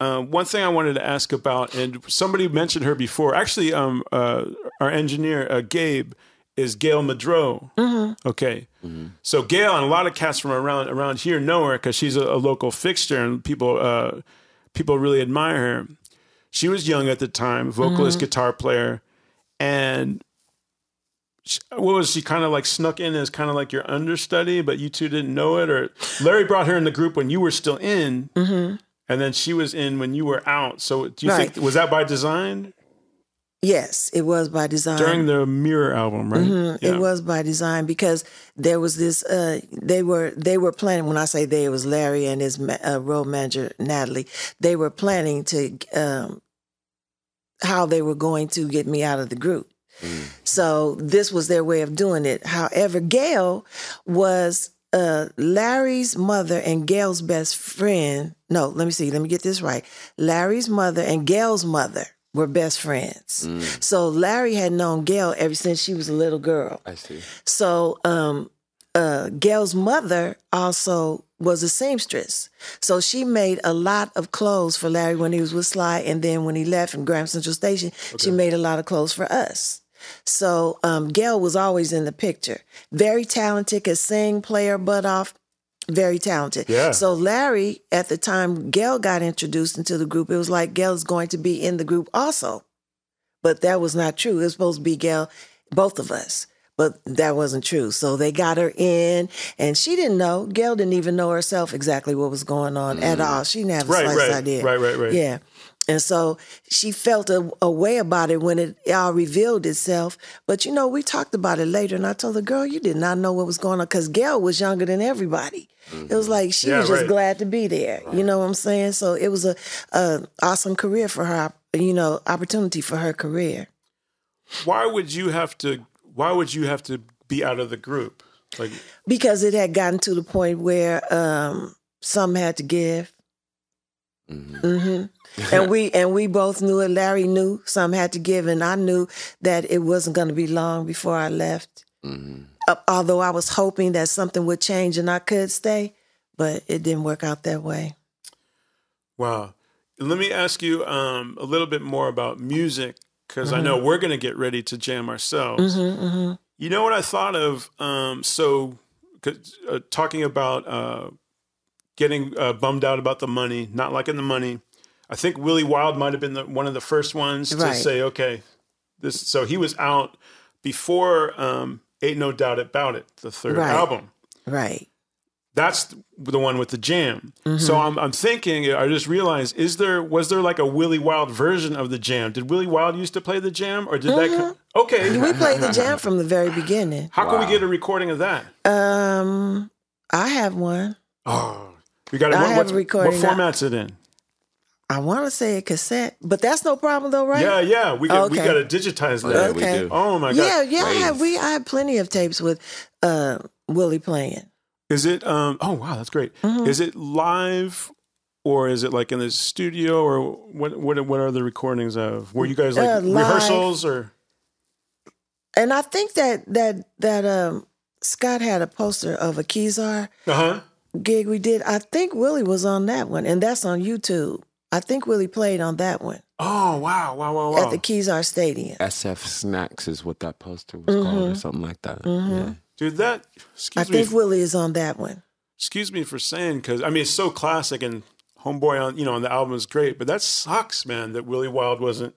Uh, one thing I wanted to ask about, and somebody mentioned her before. Actually, um, uh, our engineer uh, Gabe is Gail Muldrow. Okay, so Gail and a lot of cats from around around here know her because she's a, a local fixture, and people uh, people really admire her. She was young at the time, vocalist, guitar player, and sh- what was she kind of like snuck in as kind of like your understudy, but you two didn't know it? Or Larry brought her in the group when you were still in, and then she was in when you were out. So do you Right. think was that by design Yes, it was by design. during the Mirror album, right? Mm-hmm. It was by design because there was this. Uh, they were they were planning. When I say they, it was Larry and his ma- uh, road manager Natalie. They were planning to um, how they were going to get me out of the group. So this was their way of doing it. However, Gail was uh, Larry's mother and Gail's best friend. No, let me see. Let me get this right. Larry's mother and Gail's mother were best friends. So Larry had known Gail ever since she was a little girl. I see. So um, uh, Gail's mother also was a seamstress. So she made a lot of clothes for Larry when he was with Sly, and then when he left from Graham Central Station, she made a lot of clothes for us. So um, Gail was always in the picture. Very talented, could sing, play her butt off. Very talented. Yeah. So Larry, at the time Gail got introduced into the group, it was like Gail's going to be in the group also. But that was not true. It was supposed to be Gail, both of us. But that wasn't true. So they got her in, and she didn't know. Gail didn't even know herself exactly what was going on at all. She didn't have a Right, slightest right, idea. right, right, right. Yeah. And so she felt a, a way about it when it all revealed itself. But you know, we talked about it later, and I told her, girl, you did not know what was going on because Gail was younger than everybody. It was like she Yeah, was just right. glad to be there. You know what I'm saying? So it was a, a awesome career for her, you know, opportunity for her career. Why would you have to? Why would you have to be out of the group? Like, because it had gotten to the point where um, some had to give. hmm and we and we both knew it. Larry knew some had to give, and I knew that it wasn't going to be long before I left. Uh, although I was hoping that something would change and I could stay, but it didn't work out that way. wow. Let me ask you um, a little bit more about music because I know we're going to get ready to jam ourselves. You know what I thought of? Um, so, 'cause, uh, talking about uh, getting uh, bummed out about the money, not liking the money. I think Willie Wild might have been the, one of the first ones to say, "Okay, this." So he was out before um, "Ain't No Doubt About It," the third Right. album. Right. That's the one with the jam. Mm-hmm. So I'm, I'm thinking. I just realized: is there was there like a Willie Wild version of the jam? Did Willie Wild used to play the jam, or did that? co- Okay, Mm-hmm. We played the jam from the very beginning. how can we get a recording of that? Um, I have one. Oh, we got it. I What, have what's- recording what now. format's it in? I want to say a cassette, but that's no problem though, right? Yeah, yeah. We got we Okay. got to digitize that. Yeah, we Okay. do. Oh my god! Yeah, yeah. I have, we I have plenty of tapes with uh, Willie playing. Is it? Um. Oh wow, that's great. Mm-hmm. Is it live? or is it like in the studio, or what? What, what are the recordings of? Were you guys like Uh, rehearsals or? And I think that that that um Scott had a poster of a Kezar Uh huh. gig we did. I think Willie was on that one, and that's on YouTube. I think Willie played on that one Oh wow! Wow! Wow! Wow! at the Kezar Stadium. SF Snacks is what that poster was mm-hmm. called, or something like that. Mm-hmm. Yeah. Dude, that I excuse me. I think Willie is on that one. excuse me for saying because I mean it's so classic and Homeboy on you know on the album is great, but that sucks, man. That Willie Wild wasn't.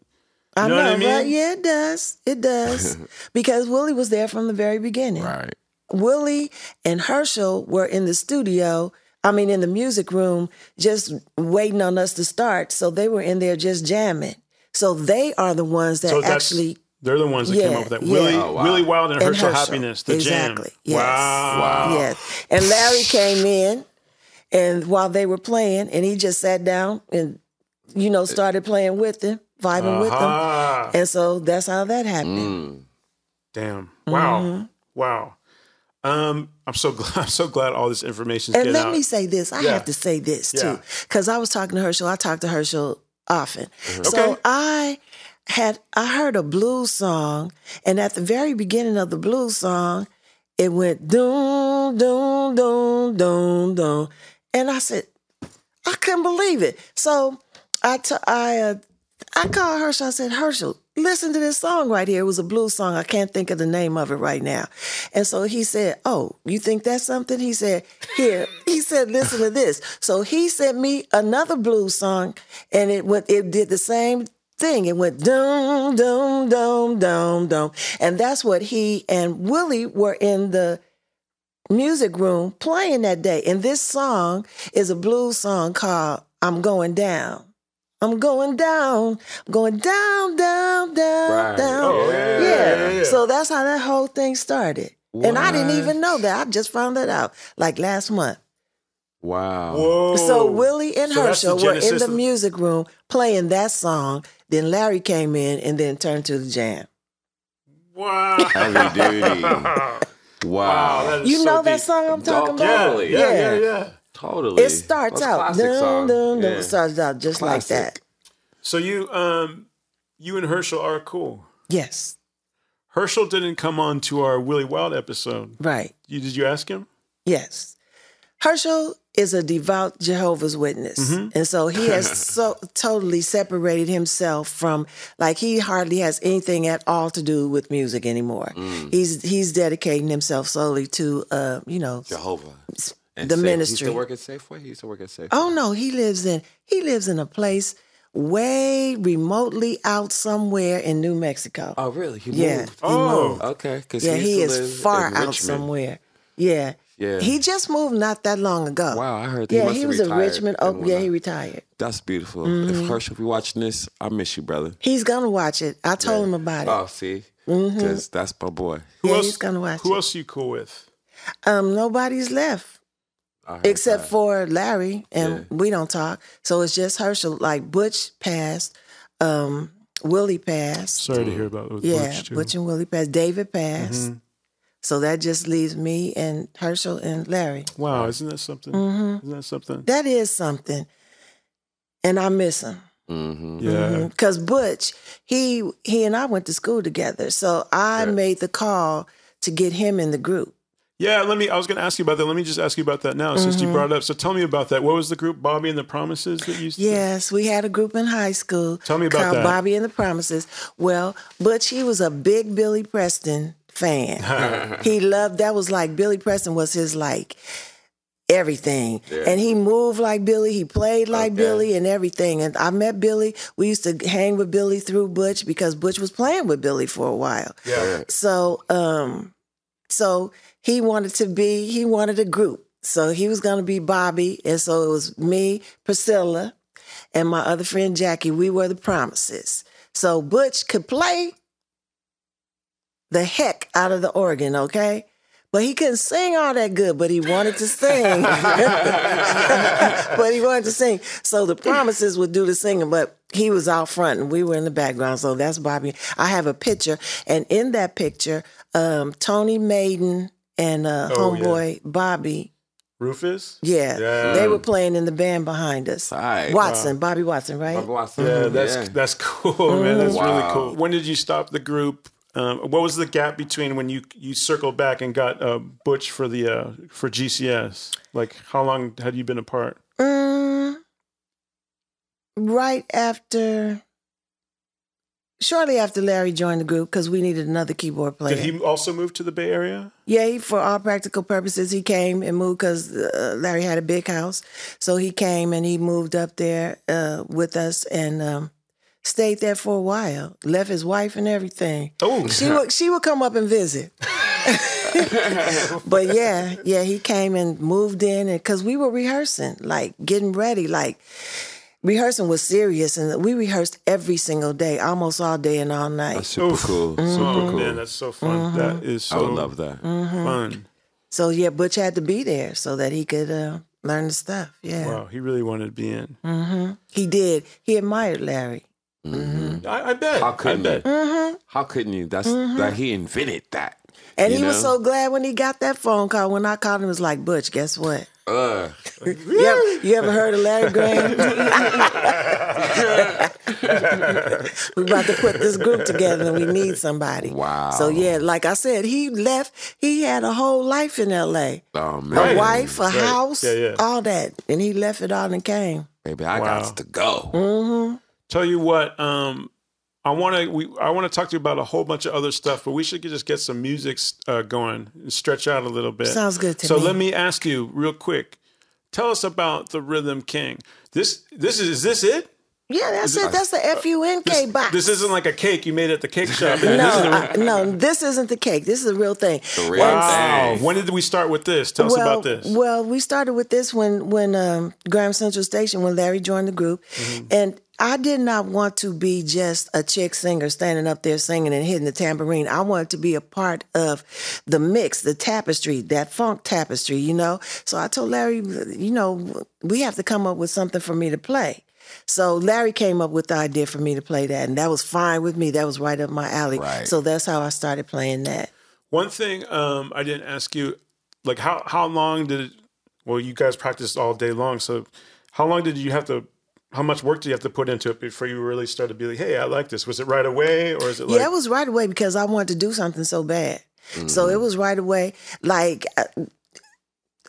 I know know, what I mean? right? Yeah, it does. It does. because Willie was there from the very beginning. Right. Willie and Herschel were in the studio, I mean, in the music room, just waiting on us to start. So they were in there just jamming. So they are the ones that So actually. they're the ones that came up with that. yeah. Willie, Oh, wow. Willie Wild and, And Herschel, Herschel. Happiness, the Exactly. jam. Yes. Wow. Yes. And Larry came in, and while they were playing, and he just sat down and, you know, started playing with them, vibing with them. And so that's how that happened. Mm. damn. Wow. Mm-hmm. Wow. Um, I'm so glad. I'm so glad all this information's And let out. me say this. I Yeah. have to say this Yeah. too. Because I was talking to Herschel. I talk to Herschel often. Mm-hmm. So Okay. I had I heard a blues song, and at the very beginning of the blues song, it went doom, doom, doom, doom, doom. And I said, I couldn't believe it. So I t- I uh, I called Herschel. I said, Herschel, listen to this song right here. It was a blues song. I can't think of the name of it right now. And so he said, Oh, you think that's something? He said, Here. He said, Listen to this. So he sent me another blues song, and it went. It did the same thing. It went dum dum dum dum dum, and that's what he and Willie were in the music room playing that day. And this song is a blues song called I'm Going Down. I'm going down, I'm going down, down, down, Right. down. Oh, yeah, yeah. yeah, yeah. So that's how that whole thing started. And I didn't even know that. I just found that out like last month. Wow. Whoa. So Willie and So Herschel were in the music room playing that song. Then Larry came in and then turned to the jam. Wow. Heavy duty. wow. Wow. that is You so know that song I'm talking Yeah, about? Totally. Yeah, yeah, yeah. Totally. It starts That's out. Dun, dun, dun. Yeah. It starts out just like that. So you, um, you and Herschel are cool. Yes. Herschel didn't come on to our Willie Wild episode. Right. You, did you ask him? Yes. Herschel is a devout Jehovah's Witness. Mm-hmm. And so he has so totally separated himself from like he hardly has anything at all to do with music anymore. Mm. He's he's dedicating himself solely to uh, you know, Jehovah. And the Safe- He used to work at Safeway. He used to work at Safeway. Oh no, he lives in he lives in a place way remotely out somewhere in New Mexico. Oh, really? He yeah. moved. He Oh. moved. Okay. Because Yeah, he used to is far out somewhere. Yeah. Yeah. He just moved not that long ago. Wow, I heard. He Yeah, must he was in Richmond. Oh, yeah, he retired. That's beautiful. Mm-hmm. If Herschel, if you're watching this, I miss you, brother. He's gonna watch it. I told him about it. Oh, see, because that's my boy. Who Yeah, else? he's gonna watch who it. else are you cool with? Um, nobody's left I heard except that. for Larry, and Yeah. we don't talk. So it's just Herschel. Like Butch passed, um, Willie passed. Sorry to hear about with yeah, Butch too. Butch and Willie passed. David passed. Mhm. So that just leaves me and Herschel and Larry. Wow, isn't that something? hmm Isn't that something? That is something, and I miss him. Mhm. Yeah. because Butch, he he and I went to school together, so I Right. made the call to get him in the group. Yeah, let me. I was going to ask you about that. Let me just ask you about that now, since Mm-hmm. you brought it up. So tell me about that. What was the group, Bobby and the Promises, that you? used to- Yes, we had a group in high school. Tell me about called that. Bobby and the Promises. Well, Butch, he was a big Billy Preston fan. he loved that was like Billy Preston was his like everything. And he moved like Billy, he played like Okay. Billy and everything. And I met Billy. We used to hang with Billy through Butch because Butch was playing with Billy for a while. Yeah. So um so he wanted to be he wanted a group. So he was gonna be Bobby. And so it was me, Priscilla, and my other friend Jackie. We were the promises. So Butch could play the heck out of the organ, okay? But he couldn't sing all that good, but he wanted to sing. but he wanted to sing. So the promises would do the singing, but he was out front and we were in the background. So that's Bobby. I have a picture, and in that picture, um, Tony Maiden and uh, Oh, yeah. homeboy Bobby Rufus. Yeah, Yeah. they were playing in the band behind us. Right. Watson, Bobby Watson, right? Bobby Watson. Yeah, that's Yeah. that's cool, man. That's really cool. When did you stop the group? Um, what was the gap between when you you circled back and got uh, Butch for the uh, for GCS? Like, how long had you been apart? Mm, right after, shortly after Larry joined the group because we needed another keyboard player. Did he also move to the Bay Area? Yeah, he, for all practical purposes, he came and moved because uh, Larry had a big house. So he came and he moved up there uh, with us and um, stayed there for a while. Left his wife and everything. Oh, She would she would come up and visit. but yeah, yeah, he came and moved in, and because we were rehearsing, like getting ready, like rehearsing was serious, and we rehearsed every single day, almost all day and all night. That's super Oof. cool. Mm-hmm. Super oh cool. man, that's so fun. Mm-hmm. That is so I would love that. Mm-hmm. fun. So yeah, Butch had to be there so that he could uh, learn the stuff. Yeah, Wow, he really wanted to be in. Mm-hmm. he did. He admired Larry. I, I bet. How couldn't bet. you? How couldn't you? That's that he invented that. And You he was so glad when he got that phone call. When I called him, it was like, Butch, guess what? Uh, You ever, you ever heard of Larry Graham? We're about to put this group together and we need somebody. Wow. So, yeah, like I said, he left, he had a whole life in LA oh a man, Right. wife, a Right. house, Yeah, yeah. all that. And he left it all and came. baby, I Wow. got to go. Mm-hmm. Tell you what, um, I want to we I want to talk to you about a whole bunch of other stuff, but we should just get some music uh, going and stretch out a little bit. Sounds good to so me. So let me ask you real quick. Tell us about the Rhythm King. This this is is this it? Yeah, that's it. That's the F U N K This, box. this isn't like a cake you made at the cake shop. no, This is a- I- no, this isn't the cake. This is a real thing. The real wow. thing. When did we start with this? Tell us well, about this. Well, we started with this when when um, Graham Central Station when Larry joined the group, Mm-hmm. and I did not want to be just a chick singer standing up there singing and hitting the tambourine. I wanted to be a part of the mix, the tapestry, that funk tapestry, you know. So I told Larry, you know, we have to come up with something for me to play. So Larry came up with the idea for me to play that, and that was fine with me. That was right up my alley. Right. So that's how I started playing that. One thing um, I didn't ask you, like how how long did it? Well, you guys practiced all day long, so how long did you have to? How much work do you have to put into it before you really started to be like, "Hey, I like this"? Was it right away, or is it like? yeah, it was right away because I wanted to do something so bad. So Mm-hmm. it was right away. Like uh,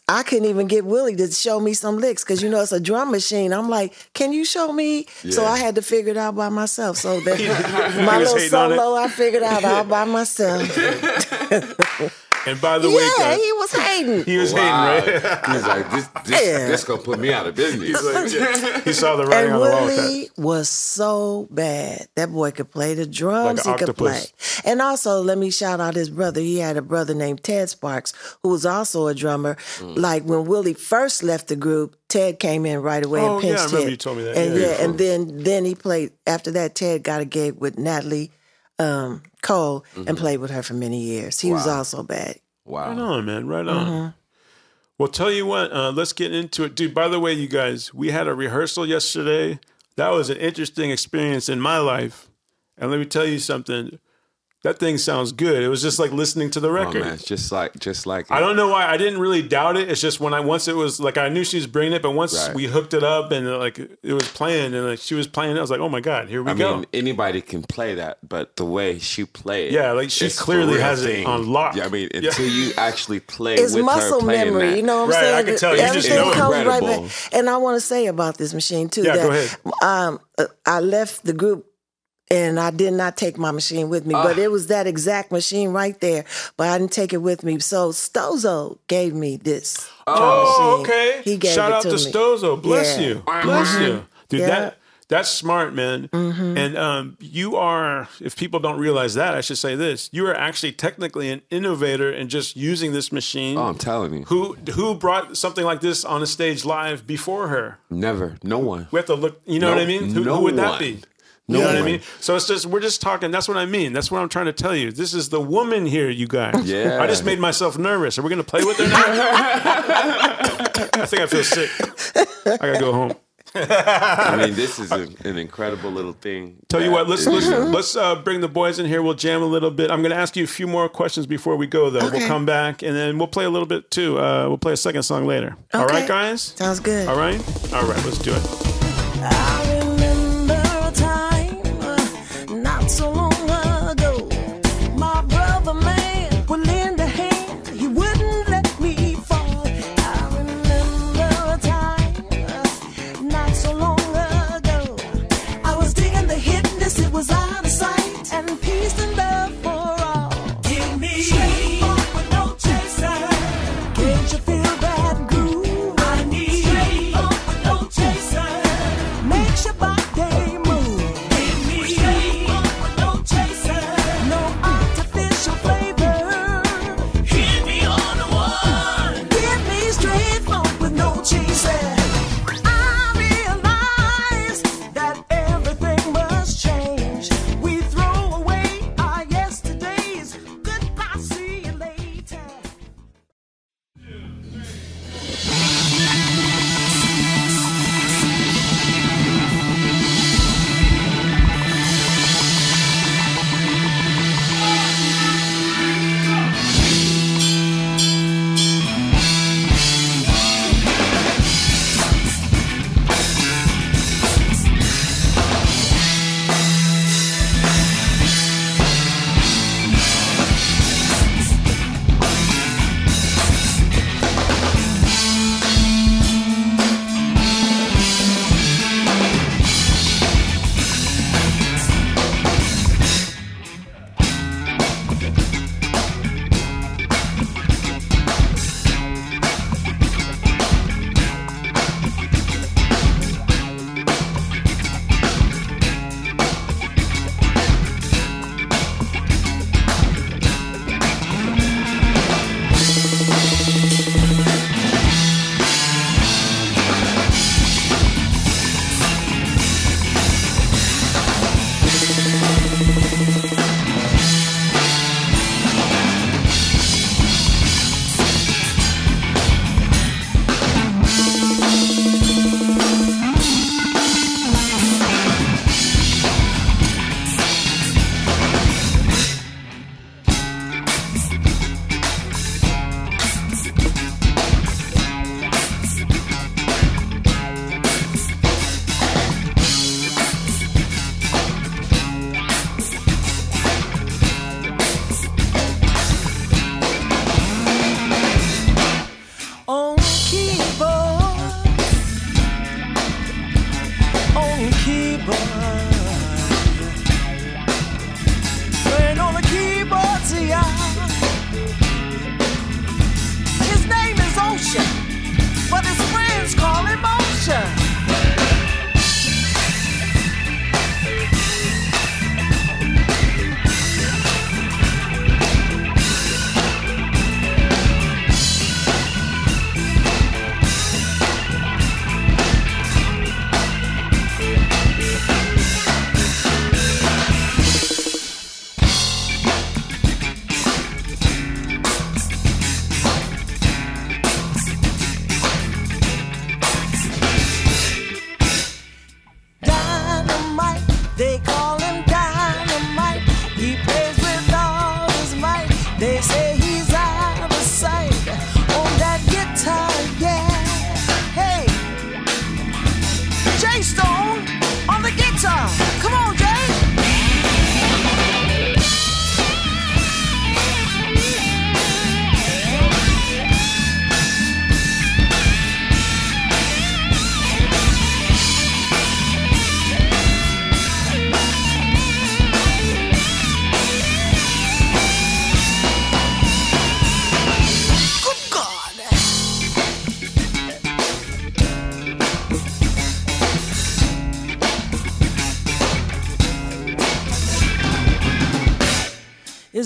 I couldn't even get Willie to show me some licks because you know it's a drum machine. I'm like, can you show me? So I had to figure it out by myself. So that my little hating on solo, I figured out all by myself. and by the way, yeah, he was hating. he was Wow. hating, right? He's like, this, this, Yeah. this gonna put me out of business. Like, yeah, he saw the writing And on the wall. with that. Willie was so bad. That boy could play the drums. Like an he could play. And also, let me shout out his brother. He had a brother named Ted Sparks, who was also a drummer. Mm. Like when Willie first left the group, Ted came in right away Oh, and yeah, I pinched remember hit. you told me that. And Yeah. yeah, and then then he played. After that, Ted got a gig with Natalie um, Cole Mm-hmm. and played with her for many years. He was also bad. Wow. Right on, man. Right on. Mm-hmm. Well, tell you what, uh, let's get into it. Dude, by the way, you guys, we had a rehearsal yesterday. That was an interesting experience in my life. And let me tell you something. That thing sounds good. It was just like listening to the Oh record. man, it's just like, just like. I don't know why I didn't really doubt it. It's just when I once it was like I knew she was bringing it, but once Right. we hooked it up and like it was playing and like she was playing, it, I was like, oh my god, here we go. I go. mean, anybody can play that, but the way she played, Yeah, like, she clearly real has it on lock. Yeah, I mean, Yeah. until you actually play It's with muscle her playing memory. that, You know what I'm saying? Right, I can tell. You just know it. comes right Incredible. back. And I want to say about this machine too. Yeah, that, go ahead. Um, uh, I left the group. And I did not take my machine with me, Ah. but it was that exact machine right there. But I didn't take it with me. So Stozo gave me this. Oh, machine. okay. He gave Shout it out to to me. Stozo. Bless Yeah. you. Bless you. Dude, Yeah. that that's smart, man. And um, you are, if people don't realize that, I should say this. You are actually technically an innovator in just using this machine. Oh, I'm telling you, who who brought something like this on a stage live before her? never, no one. We have to look. You know No- what I mean? Who, no who would that one. be? No you know what I mean? So it's just we're just talking. That's what I mean. That's what I'm trying to tell you. This is the woman here, you guys. Yeah. I just made myself nervous. Are we gonna play with her now? I think I feel sick. I gotta go home. I mean, this is a, an incredible little thing. Tell you what, let's is- let's, let's uh, bring the boys in here. We'll jam a little bit. I'm going to ask you a few more questions before we go, though. Okay. We'll come back and then we'll play a little bit too. Uh, we'll play a second song later. All Okay. right, guys. Sounds good. All right. All right. Let's do it.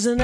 It's an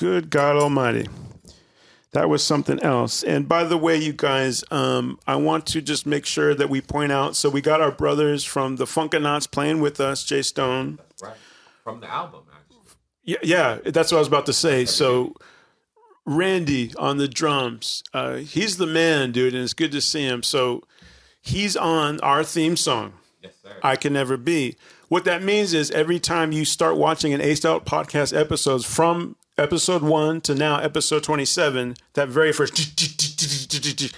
Good God Almighty. That was something else. And by the way, you guys, um, I want to just make sure that we point out. So we got our brothers from the Funkanauts playing with us, Jay Stone. Right. From the album, actually. Yeah, yeah, that's what I was about to say. So Randy on the drums, uh, he's the man, dude, and it's good to see him. So he's on our theme song. Yes, sir. I can never be. What that means is every time you start watching an Aced Out podcast episodes from episode one to now episode 27, that very first,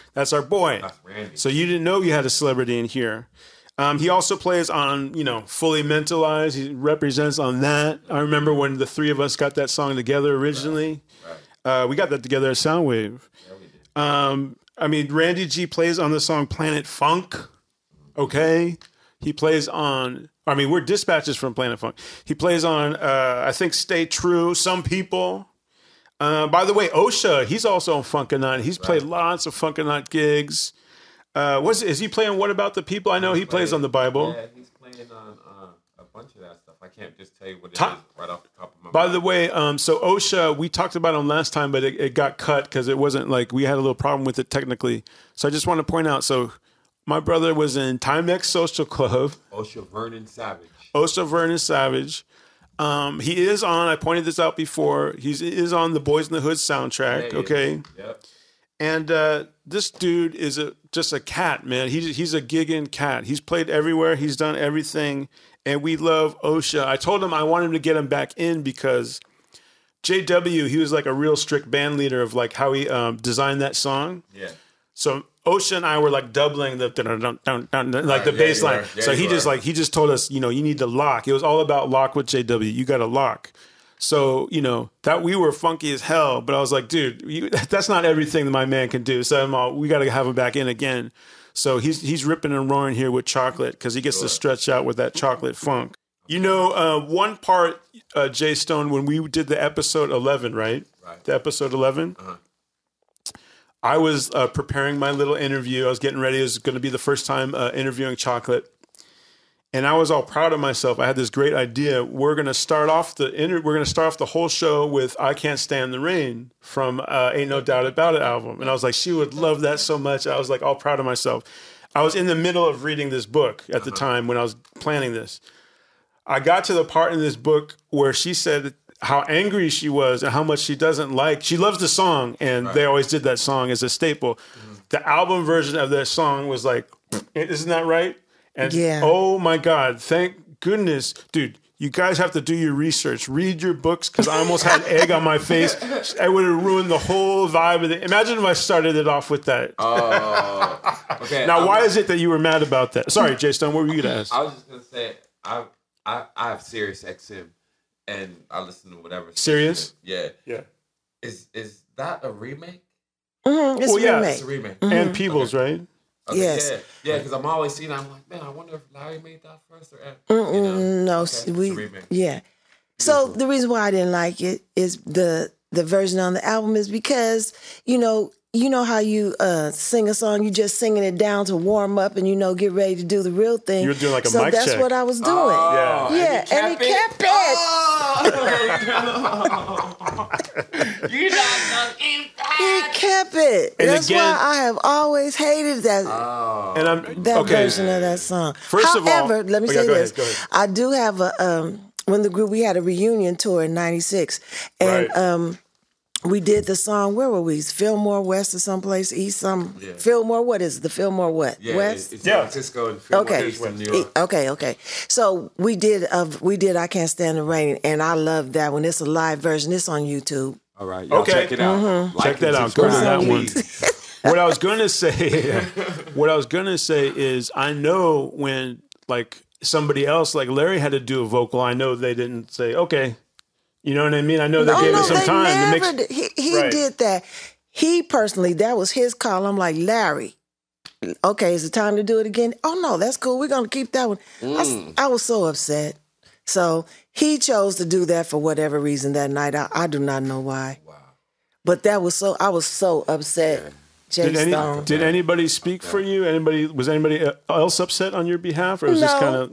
that's our boy. That's. So you didn't know you had a celebrity in here. Um, he also plays on, you know, fully mentalized. He represents on that. I remember when the three of us got that song together originally. Uh, we got that together at Soundwave. Um, I mean, Randy G plays on the song Planet Funk. Okay. He plays on, I mean, we're dispatches from Planet Funk. He plays on, uh, I think, Stay True, Some People. Uh, by the way, Osha, he's also on Funkanaut. He's played lots of Funkanaut gigs. Uh, was is he playing What About the People? I know he plays on the Bible. Yeah, he's playing on uh, a bunch of that stuff. I can't just tell you what it is Top- right off the top of my By mind. the way, um, so OSHA, we talked about him last time, but it, it got cut because it wasn't like we had a little problem with it technically. So I just want to point out. So my brother was in Timex Social Club, Osha Vernon Savage. OSHA Vernon Savage. Um, he is on. I pointed this out before. He's he is on the Boyz n the Hood soundtrack. Yeah, okay, Yep. and uh, this dude is a just a cat, man. He's he's a gigging cat. He's played everywhere. He's done everything, and we love OSHA. I told him I wanted him to get him back in because JW he was like a real strict band leader of like how he um, designed that song. Yeah. So OSHA and I were like doubling the dun, dun, dun, dun, dun, like the yeah, bass line. Yeah, so he just are. like he just told us, you know, you need to lock. It was all about lock with JW. You got to lock. So you know that we were funky as hell, but I was like, dude, you, that's not everything that my man can do. So I'm all, we got to have him back in again. So he's he's ripping and roaring here with chocolate because he gets to stretch out with that chocolate funk. You know, uh, one part, uh, Jay Stone, when we did the episode 11, right? Right. The episode 11. I was uh, preparing my little interview. I was getting ready. It was going to be the first time uh, interviewing Chocolate, and I was all proud of myself. I had this great idea. We're going to start off the inter- We're going to start off the whole show with "I Can't Stand the Rain" from uh, "Ain't No Doubt About It" album, and I was like, she would love that so much. I was like, all proud of myself. I was in the middle of reading this book at the time when I was planning this. I got to the part in this book where she said how angry she was and how much she doesn't like. She loves the song, and they always did that song as a staple. Mm-hmm. The album version of that song was like, isn't that right? And Yeah. oh my God, thank goodness, dude. You guys have to do your research. Read your books because I almost had egg on my face. I would have ruined the whole vibe of it. Imagine if I started it off with that. Oh, okay. now, I'm- why is it that you were mad about that? Sorry, Jay Stone. What were you going to ask? I was just gonna say I I I have Sirius XM, and I listen to whatever. Serious? Yeah. Yeah. Is is that a remake? Mhm, it's Well, yeah. remake. It's a remake. And Peebles, right? Okay, Yes. Yeah, yeah. Because I'm always seeing. I'm like, man, I wonder if Larry made that first or. You know? No, Okay, s- it's a we remake. yeah. So the reason why I didn't like it is the the version on the album is because you know you know how you uh, sing a song, You're just singing it down to warm up and you know get ready to do the real thing. You were doing like a so mic that's check. what I was doing. Oh, yeah, and he kept it. Oh, you not He kept it. And that's again- why I have always hated that Oh. And I'm that okay. version of that song. First of all- However, let me Oh, say go this: ahead, ahead. I do have a um, when the group we had a reunion tour in '96, and Right. um, we did the song. Where were we? Fillmore West or someplace East? Some Yeah. Fillmore. What is it? the Fillmore? What Yeah, West? It's, it's Yeah. San Francisco and Fillmore Okay. East in New York. Okay, okay. So we did of we did I Can't Stand the Rain and I love that one. It's a live version. It's on YouTube. All right, y'all Okay. check it out. Mm-hmm. Like Check that out. Go to that one. what I was going to say, what I was going to say is, I know when like somebody else, like Larry, had to do a vocal. I know they didn't say, okay, you know what I mean. I know they Oh gave no, it some they time to never. make. did. He he Right. did that. He personally, that was his call. I'm like Larry. Okay, is it time to do it again? Oh no, that's cool. We're gonna keep that one. Mm. I, was so upset. So he chose to do that for whatever reason that night. I, I do not know why. Wow. But that was so. I was so upset. Jay Did, any, Stone. did anybody speak for you? Anybody was anybody else upset on your behalf, or was this kind of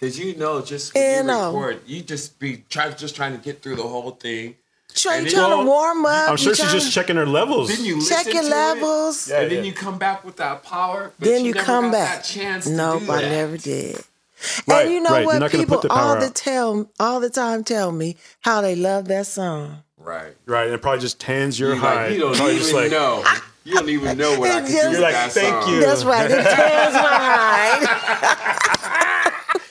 Cause you know, just when you no. Um, record, you just be try, just trying to get through the whole thing. Try, you it- trying to warm up. I'm sure she's trying just checking her levels. Then you check your to levels. it, Yeah, and then you come back with that power. But then you, you never come got back. That chance to nope, I that. never did. Right, and you know right. What? People the power all the out. tell all the time tell me how they love that song. Right. right, and it probably just tans your You, high. like, you don't Probably even just like, know. You don't even know what I can just- do You're like, that "Thank song. you." That's right. It tears my hide.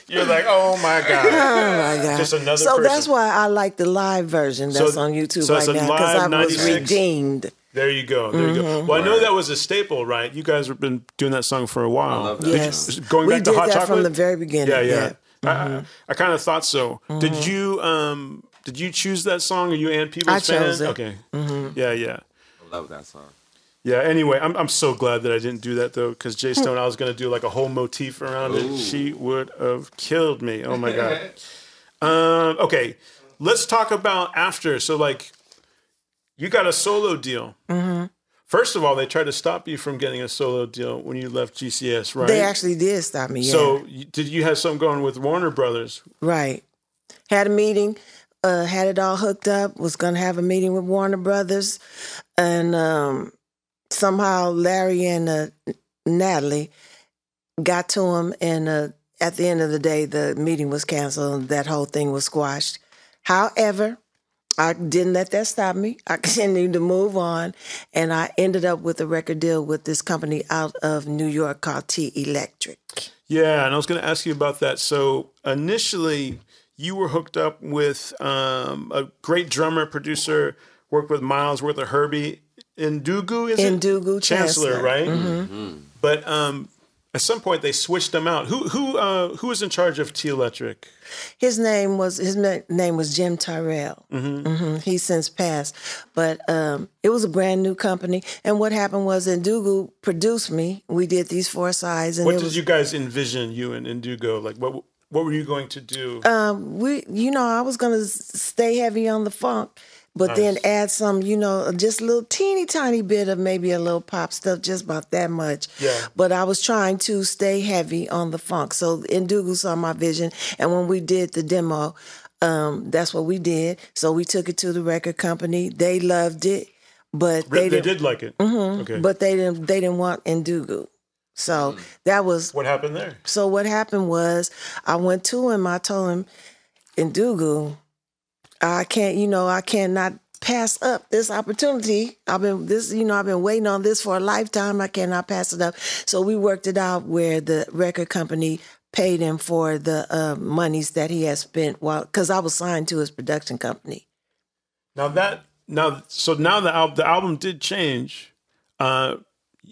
You're like, oh my god. Oh my god! Just another so person. that's why I like the live version that's So- on YouTube so right now because I live was redeemed. There you go. There you go. Mm-hmm. Well, I know that was a staple, right? You guys have been doing that song for a while. love that Did you- Yes, going we back did to hot that chocolate from the very beginning. Yeah, yeah. yeah. I, I, mm-hmm. I kind of thought so. Did mm-hmm. you um did you choose that song? Are you Ann Peebles I fan? chose it. Okay. Yeah, yeah. I love that song. Yeah. Anyway, I'm I'm so glad that I didn't do that though, because Jay Stone, I was gonna do like a whole motif around it. She would have killed me. Oh my god. um. Okay. Let's talk about after. So like, you got a solo deal. Mm-hmm. First of all, they tried to stop you from getting a solo deal when you left GCS, right? They actually did stop me. Yeah. So you- did you have something going with Warner Brothers? Right. Had a meeting, uh, had it all hooked up, was going to have a meeting with Warner Brothers. And um, somehow Larry and uh, Natalie got to him. And uh, at the end of the day, the meeting was canceled. That whole thing was squashed. However, I didn't let that stop me. I continued to move on. And I ended up with a record deal with this company out of New York called T Electric. Yeah, and I was going to ask you about that. So initially, you were hooked up with um, a great drummer, producer, worked with Miles, worked with Herbie Ndugu, is it? Ndugu Chancler, Chancler. right? But um, at some point, they switched them out. Who who uh, who was in charge of T Electric? His name was his ma- name was Jim Tyrell. Mm-hmm. He's since passed, but um, it was a brand new company. And what happened was, Ndugu produced me. We did these four sides, and What did was you guys envision you and Ndugu? Like what what were you going to do? um, we. You know, I was gonna stay heavy on the funk, but then add some, you know, just a little teeny tiny bit of maybe a little pop stuff, just about that much. Yeah. But I was trying to stay heavy on the funk. So Ndugu saw my vision, and when we did the demo, um, that's what we did. So we took it to the record company. They loved it, but they, they, did like it. Okay. But they didn't. They didn't want Ndugu. So that was what happened there? so what happened was I went to him. I told him, Ndugu, I can't, you know, I cannot pass up this opportunity. I've been this, you know, I've been waiting on this for a lifetime. I cannot pass it up. So we worked it out where the record company paid him for the uh, monies that he had spent while because I was signed to his production company. Now that now so now the album the album did change. Uh,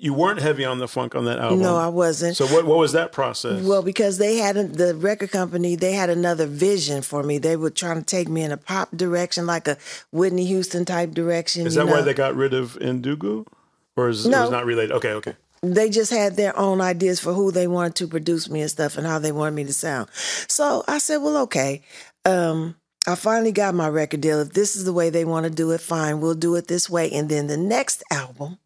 you weren't heavy on the funk on that album. No, I wasn't. So what what was that process? Well, because they had a, the record company, they had another vision for me. They were trying to take me in a pop direction, like a Whitney Houston type direction. is that why they got rid of Ndugu, or is it was not related? Okay, okay. they just had their own ideas for who they wanted to produce me and stuff and how they wanted me to sound. So I said, well, okay. Um, I finally got my record deal. If this is the way they want to do it, fine, we'll do it this way. And then the next album,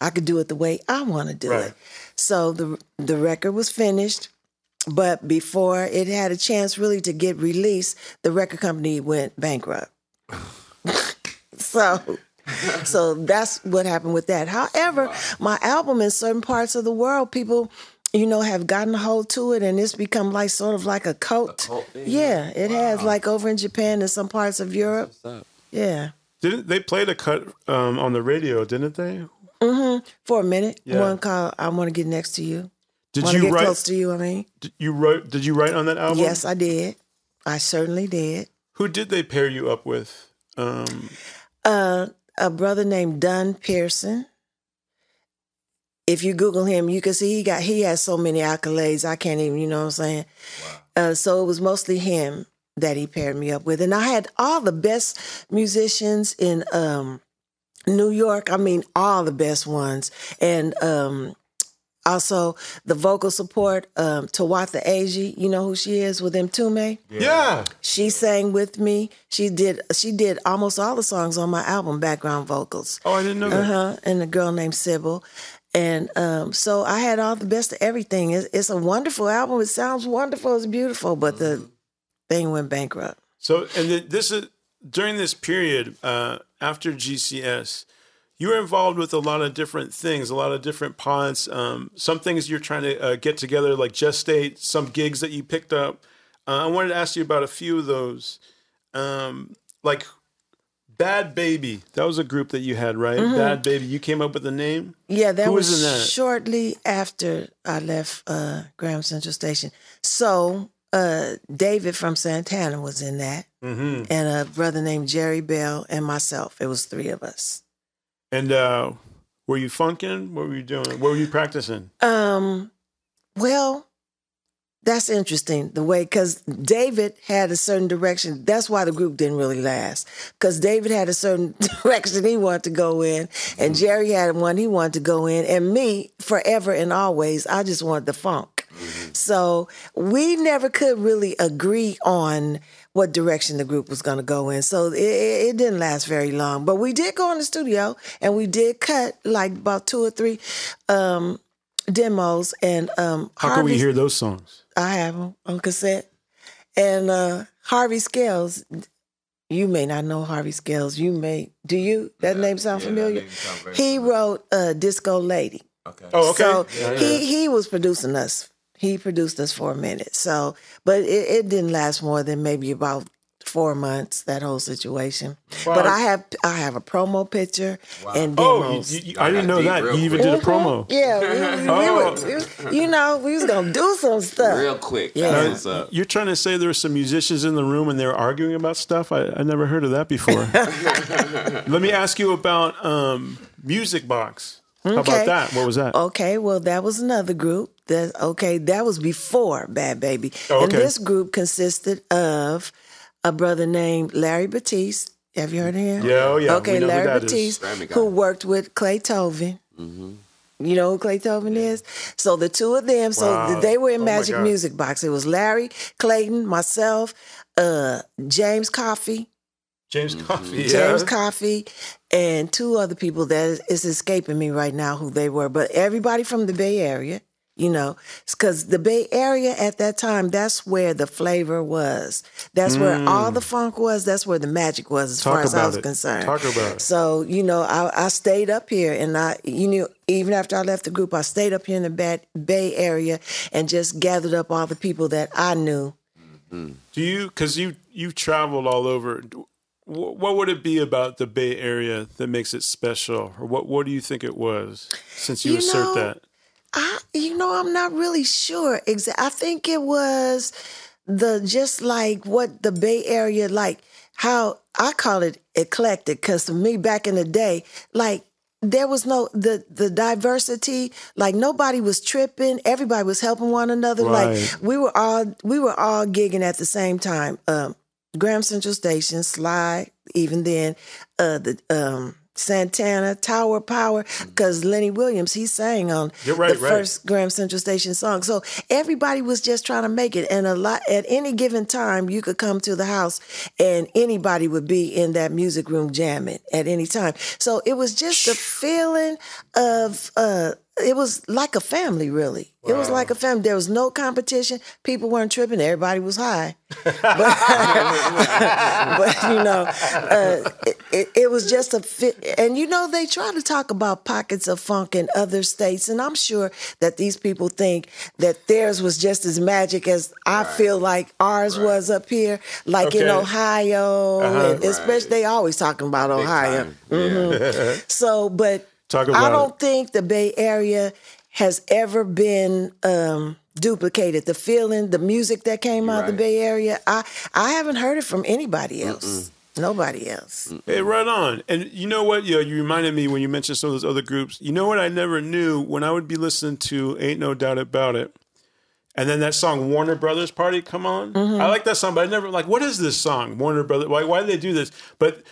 I could do it the way I want to do Right. it. So the the record was finished, but before it had a chance really to get released, the record company went bankrupt. so so that's what happened with that. However, my album in certain parts of the world, people, you know, have gotten a hold to it and it's become like sort of like a cult. cult yeah, it has like over in Japan and some parts of Europe. Yeah. Didn't they played a cut um, on the radio? Didn't they? For a minute. Yeah. One called I Want to Get Next to You. Did you write? close to you, I mean. Did you wrote? Did you write on that album? Yes, I did. I certainly did. Who did they pair you up with? Um, Uh, a brother named Dunn Pearson. If you Google him, you can see he got he has so many accolades. I can't even, you know what I'm saying. Uh, so it was mostly him that he paired me up with, and I had all the best musicians in um, New York. I mean, all the best ones, and um, also the vocal support. Um, Tawatha Agee, you know who she is with Mtume. yeah. She sang with me. She did. She did almost all the songs on my album, background vocals. Oh, I didn't know that. Uh huh. And a girl named Sybil. And um, so I had all the best of everything. It's, it's a wonderful album. It sounds wonderful. It's beautiful, but the thing went bankrupt. So, and then this is during this period uh, after GCS, you were involved with a lot of different things, a lot of different pods. Um, some things you're trying to uh, get together, like Gestate, some gigs that you picked up. Uh, I wanted to ask you about a few of those, um, like Bad Baby. That was a group that you had, right? Bad Baby. You came up with the name. Yeah, that Who was, was that? shortly after I left uh, Graham Central Station. So uh, David from Santana was in that, Mm-hmm. and a brother named Jerry Bell and myself. It was three of us. And uh, were you funking? What were you doing? What were you practicing? Um, well, that's interesting the way because David had a certain direction. That's why the group didn't really last because David had a certain direction he wanted to go in, and Jerry had one he wanted to go in, and me forever and always I just wanted the funk. So we never could really agree on what direction the group was going to go in. So it, it, it didn't last very long. But we did go in the studio and we did cut like about two or three um, demos. And um, How can we hear those songs? I have them on cassette. And uh, Harvey Scales, you may not know Harvey Scales. You may. Do you? That name sound yeah, familiar? name sound very he wrote uh, Disco Lady. Okay. Oh, okay. So Yeah, yeah. he he was producing us. He produced us for a minute. So, but it, it didn't last more than maybe about four months. That whole situation. Wow. But I have I have a promo picture and Oh, you, demos. you, I didn't know that. real You even did a promo. yeah, we, we, Oh. were, we was- you know, we was gonna do some stuff. Real quick. Yeah. That's Now. You're trying to say there were some musicians in the room and they were arguing about stuff? I, I never heard of that before. Let me ask you about um, Music Box. How Okay. about that? What was that? Okay, well, that was another group. That okay, that was before Bad Baby. Oh, And this group consisted of a brother named Larry Batiste. Have you heard of him? Yeah, oh, yeah, Okay, we know who Larry. Batiste, Grammy who worked with Clay Tovin. You know who Clay Tovin is? So the two of them, so they were in Oh, Magic Music Box. It was Larry, Clayton, myself, uh, James Coffee. James Coffee. James yeah. Coffey, and two other people that is, is escaping me right now who they were. But everybody from the Bay Area, you know, because the Bay Area at that time, that's where the flavor was. That's where all the funk was. That's where the magic was, as Mm. Talk far as I was it. concerned. Talk about it. So you know, I, I stayed up here, and I, you know, even after I left the group, I stayed up here in the Bay, Bay Area and just gathered up all the people that I knew. Do you, because you, you've traveled all over, what would it be about the Bay Area that makes it special? Or what, what do you think it was since you, You assert know, that? I, you know, I'm not really sure. Exa- I think it was the just like what the Bay Area, like how I call it eclectic, because for me back in the day, like there was no the the diversity like nobody was tripping everybody was helping one another like we were all we were all gigging at the same time um graham central station sly even then uh the um Santana, Tower Power, because Lenny Williams, he sang on right, the right. first Graham Central Station song. So everybody was just trying to make it. And a lot at any given time, you could come to the house and anybody would be in that music room jamming at any time. So it was just a feeling of uh it was like a family, really. It was like a family. There was no competition. People weren't tripping. Everybody was high. But, but you know, uh, it, it, it was just a fit. And you know, they try to talk about pockets of funk in other states, and I'm sure that these people think that theirs was just as magic as I feel like ours was up here, like in Ohio, Uh-huh. and especially they always talking about Big Ohio. Mm-hmm. So, but Talk I don't it. think the Bay Area has ever been um, duplicated. The feeling, the music that came out of the. Bay Area, I I haven't heard it from anybody else. Nobody else. Hey, right on. And you know what? You, know, you reminded me when you mentioned some of those other groups. You know what? I never knew when I would be listening to "Ain't No Doubt About It," and then that song "Warner Brothers Party" come on. I like that song, but I never like. What is this song? Warner Brothers. Why? Why did they do this? But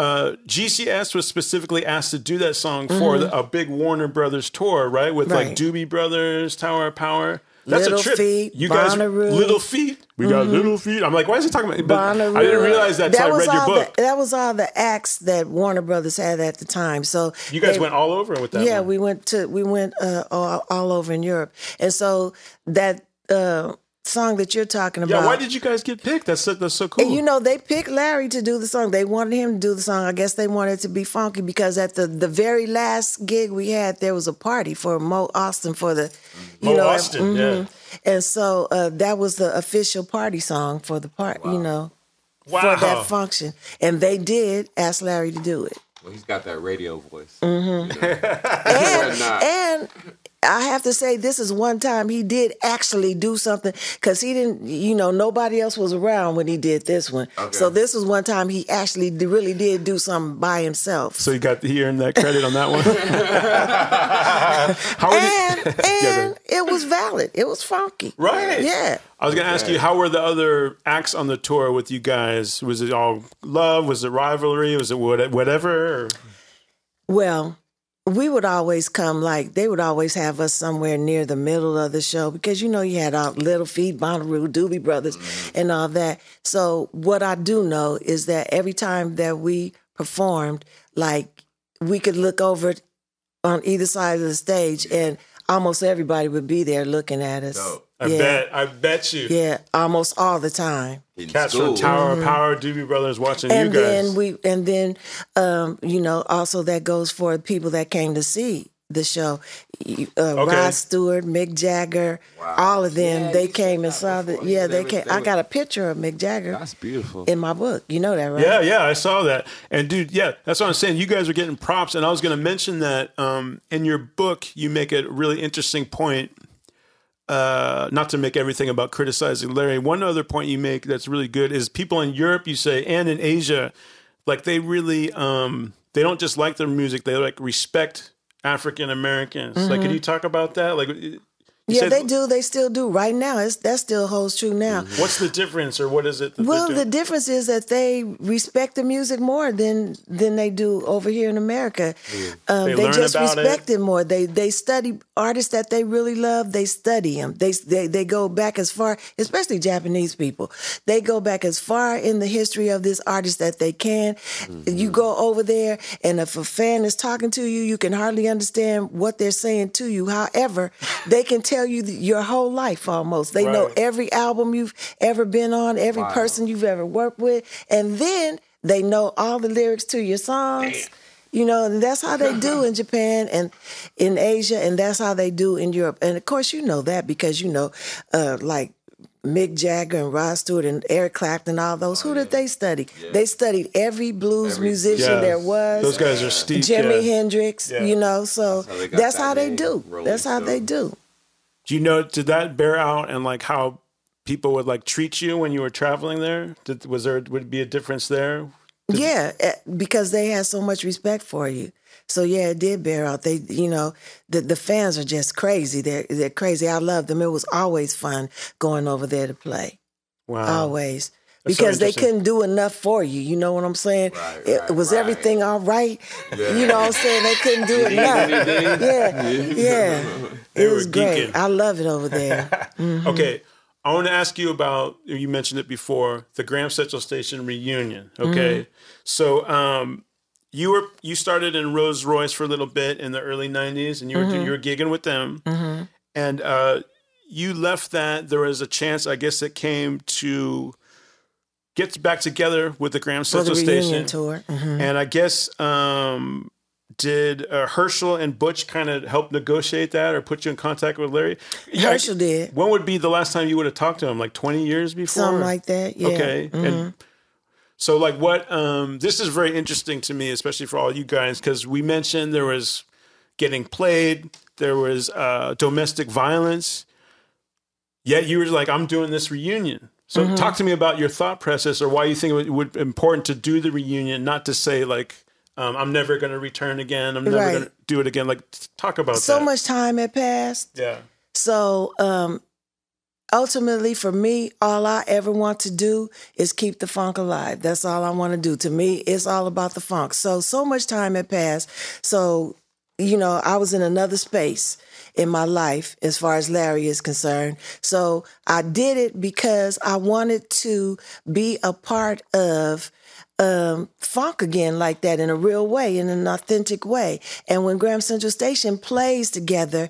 uh, GCS was specifically asked to do that song for the, a big Warner Brothers tour, right? With like Doobie Brothers, Tower of Power. That's Little a trip. Feat, you guys, Bonaroo. little feet. We got little feet. I'm like, why is he talking about? But Bonaroo. I didn't realize that until I was read your all book. The, that was all the acts that Warner Brothers had at the time. So You guys they- went all over with that. yeah, one. we went to we went uh, all, all over in Europe, and so that uh, song that you're talking about. Yeah, why did you guys get picked? That's so, that's so cool. And you know, they picked Larry to do the song. They wanted him to do the song. I guess they wanted it to be funky because at the, the very last gig we had, there was a party for Mo Ostin for the, you Mo know, Ostin, yeah. And so uh, that was the official party song for the part, you know, wow. for that function. And they did ask Larry to do it. Well, he's got that radio voice. Mm-hmm. Why And, and I have to say, this is one time he did actually do something because he didn't, you know, nobody else was around when he did this one. Okay. So this was one time he actually really did do something by himself. so you got he earned that credit on that one. How were and the, and it was valid. It was funky. right? Yeah. I was going to ask you, how were the other acts on the tour with you guys? Was it all love? Was it rivalry? Was it whatever? Or- Well, we would always come like they would always have us somewhere near the middle of the show because you know you had all Little Feat, Bonaroo, Doobie Brothers, mm-hmm. and all that. So what I do know is that every time that we performed, like we could look over on either side of the stage, and almost everybody would be there looking at us. Dope. I yeah, bet. I bet you. yeah, almost all the time. In Cats school. from Tower of Power, Doobie Brothers watching Mm-hmm. and you guys. then we and then um you know also that goes for people that came to see the show You- uh, Okay. Rod Stewart, Mick Jagger, all of them. they came and saw that. Yeah, they came. I got a picture of Mick Jagger That's beautiful. in my book. You know that, right? Yeah, yeah, I saw that. And dude, yeah, that's what I'm saying. You guys are getting props, and I was going to mention that um, in your book, you make a really interesting point. Uh, not to make everything about criticizing Larry. One other point you make that's really good is people in Europe, you say, and in Asia, like they really, um, they don't just like their music; they like respect African Americans. Like, can mm-hmm. you talk about that? Like, you Mm-hmm. Yeah, said- they do. They still do. Right now, it's that still holds true now. What's the difference, or what is it? Well, the difference is that they respect the music more than than they do over here in America. Um, They they just respect it. it. more. They they study artists that they really love. They study them. They they they go back as far, especially Japanese people. They go back as far in the history of this artist that they can. Mm-hmm. You go over there, and if a fan is talking to you, you can hardly understand what they're saying to you. However, they can tell you th- your whole life almost. They know every album you've ever been on, every Wow. person you've ever worked with, and then they know all the lyrics to your songs. You know, and that's how they do in Japan and in Asia, and that's how they do in Europe. And of course, you know that because you know, uh, like Mick Jagger and Rod Stewart and Eric Clapton, all those. Who did they study? They studied every blues Every- musician Yeah. there was. Those guys are steep. Jimi yeah. Hendrix, Yeah. you know. So That's how they that's that how they do. Rolling That's how they do. Do you know? Did that bear out and like how people would like treat you when you were traveling there? Did, was there would be a difference there? Yeah, eh, because they had so much respect for you. So yeah, it did bear out. They, you know, the the fans are just crazy. They're they're crazy. I love them. It was always fun going over there to play. Wow. Always. So Because they couldn't do enough for you. You know what I'm saying? Right, it right, was right. everything all right. You know what I'm saying? They couldn't do enough. Yeah. Yeah. They It was great. geeking. I love it over there. Okay. I want to ask you about you mentioned it before the Graham Central Station reunion. Okay, so um, you were you started in Rose Royce for a little bit in the early '90s, and you were you were gigging with them, and uh, you left that. There was a chance, I guess, it came to get back together with the Graham the Central reunion Station, tour. Mhm. and I guess um, did uh, Hershall and Butch kind of help negotiate that or put you in contact with Larry? Yeah, Hershall did. When would be the last time you would have talked to him? Like 20 years before? Something like that. Yeah. Okay. And so like what um this is very interesting to me, especially for all you guys, because we mentioned there was getting played, there was uh domestic violence. Yet you were like, I'm doing this reunion. So Mm-hmm. talk to me about your thought process or why you think it would, be important to do the reunion, not to say like um, I'm never going to return again. I'm never Right. going to do it again. Like, talk about So that. much time had passed. Yeah. So um, ultimately, for me, all I ever want to do is keep the funk alive. That's all I want to do. To me, it's all about the funk. So, so much time had passed. So, you know, I was in another space in my life as far as Larry is concerned. So I did it because I wanted to be a part of um, funk again like that in a real way, in an authentic way. And when Graham Central Station plays together,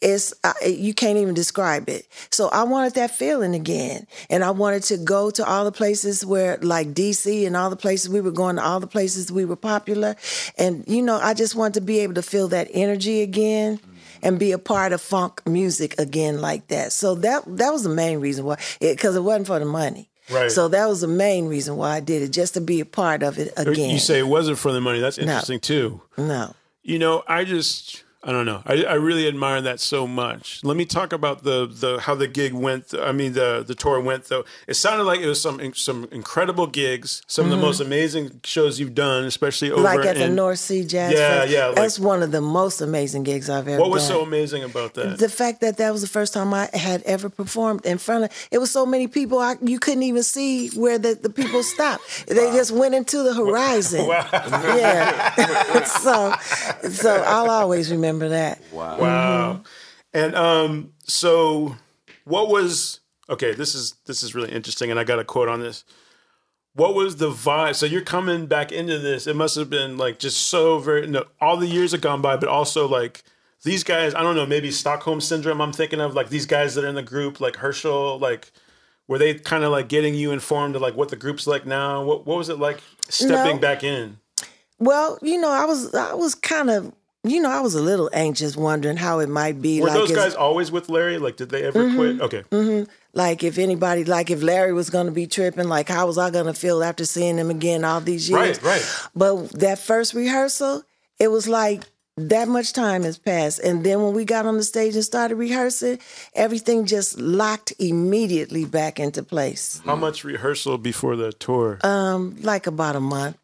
it's uh, you can't even describe it. So I wanted that feeling again, and I wanted to go to all the places where, like DC, and all the places we were going to, all the places we were popular, and you know, I just wanted to be able to feel that energy again. And be a part of funk music again, like that. So that that was the main reason why, because it, wasn't for the money. Right. So that was the main reason why I did it, just to be a part of it again. You say it wasn't for the money. That's interesting too. no. You know, I just I don't know. I, I really admire that so much. Let me talk about the the how the gig went. I mean the the tour went though. It sounded like it was some some incredible gigs, some of the most amazing shows you've done, especially over Mm-hmm. like at the in- North Sea Jazz Yeah, Fest. yeah, like- That's one of the most amazing gigs I've ever What was done. so amazing about that? the fact that that was the first time I had ever performed in front of it was so many people I, you couldn't even see where the, the people stopped they just went into the horizon yeah so so I'll always remember that Wow. Wow. And um, so what was okay, this is this is really interesting, and I got a quote on this. What was the vibe? So you're coming back into this. It must have been like just so very no, all the years have gone by, but also like these guys, I don't know, maybe Stockholm syndrome I'm thinking of, like these guys that are in the group, like Hershall, like were they kind of like getting you informed of like what the group's like now? What what was it like stepping No. back in? well you know I was I was kind of you know I was a little anxious wondering how it might be Were like those guys always with Larry? Like did they ever quit? Okay. like if anybody like if Larry was going to be tripping like how was I going to feel after seeing him again all these years Right, right. but that first rehearsal it was like that much time has passed and then when we got on the stage and started rehearsing everything just locked immediately back into place How much rehearsal before the tour? um like about a month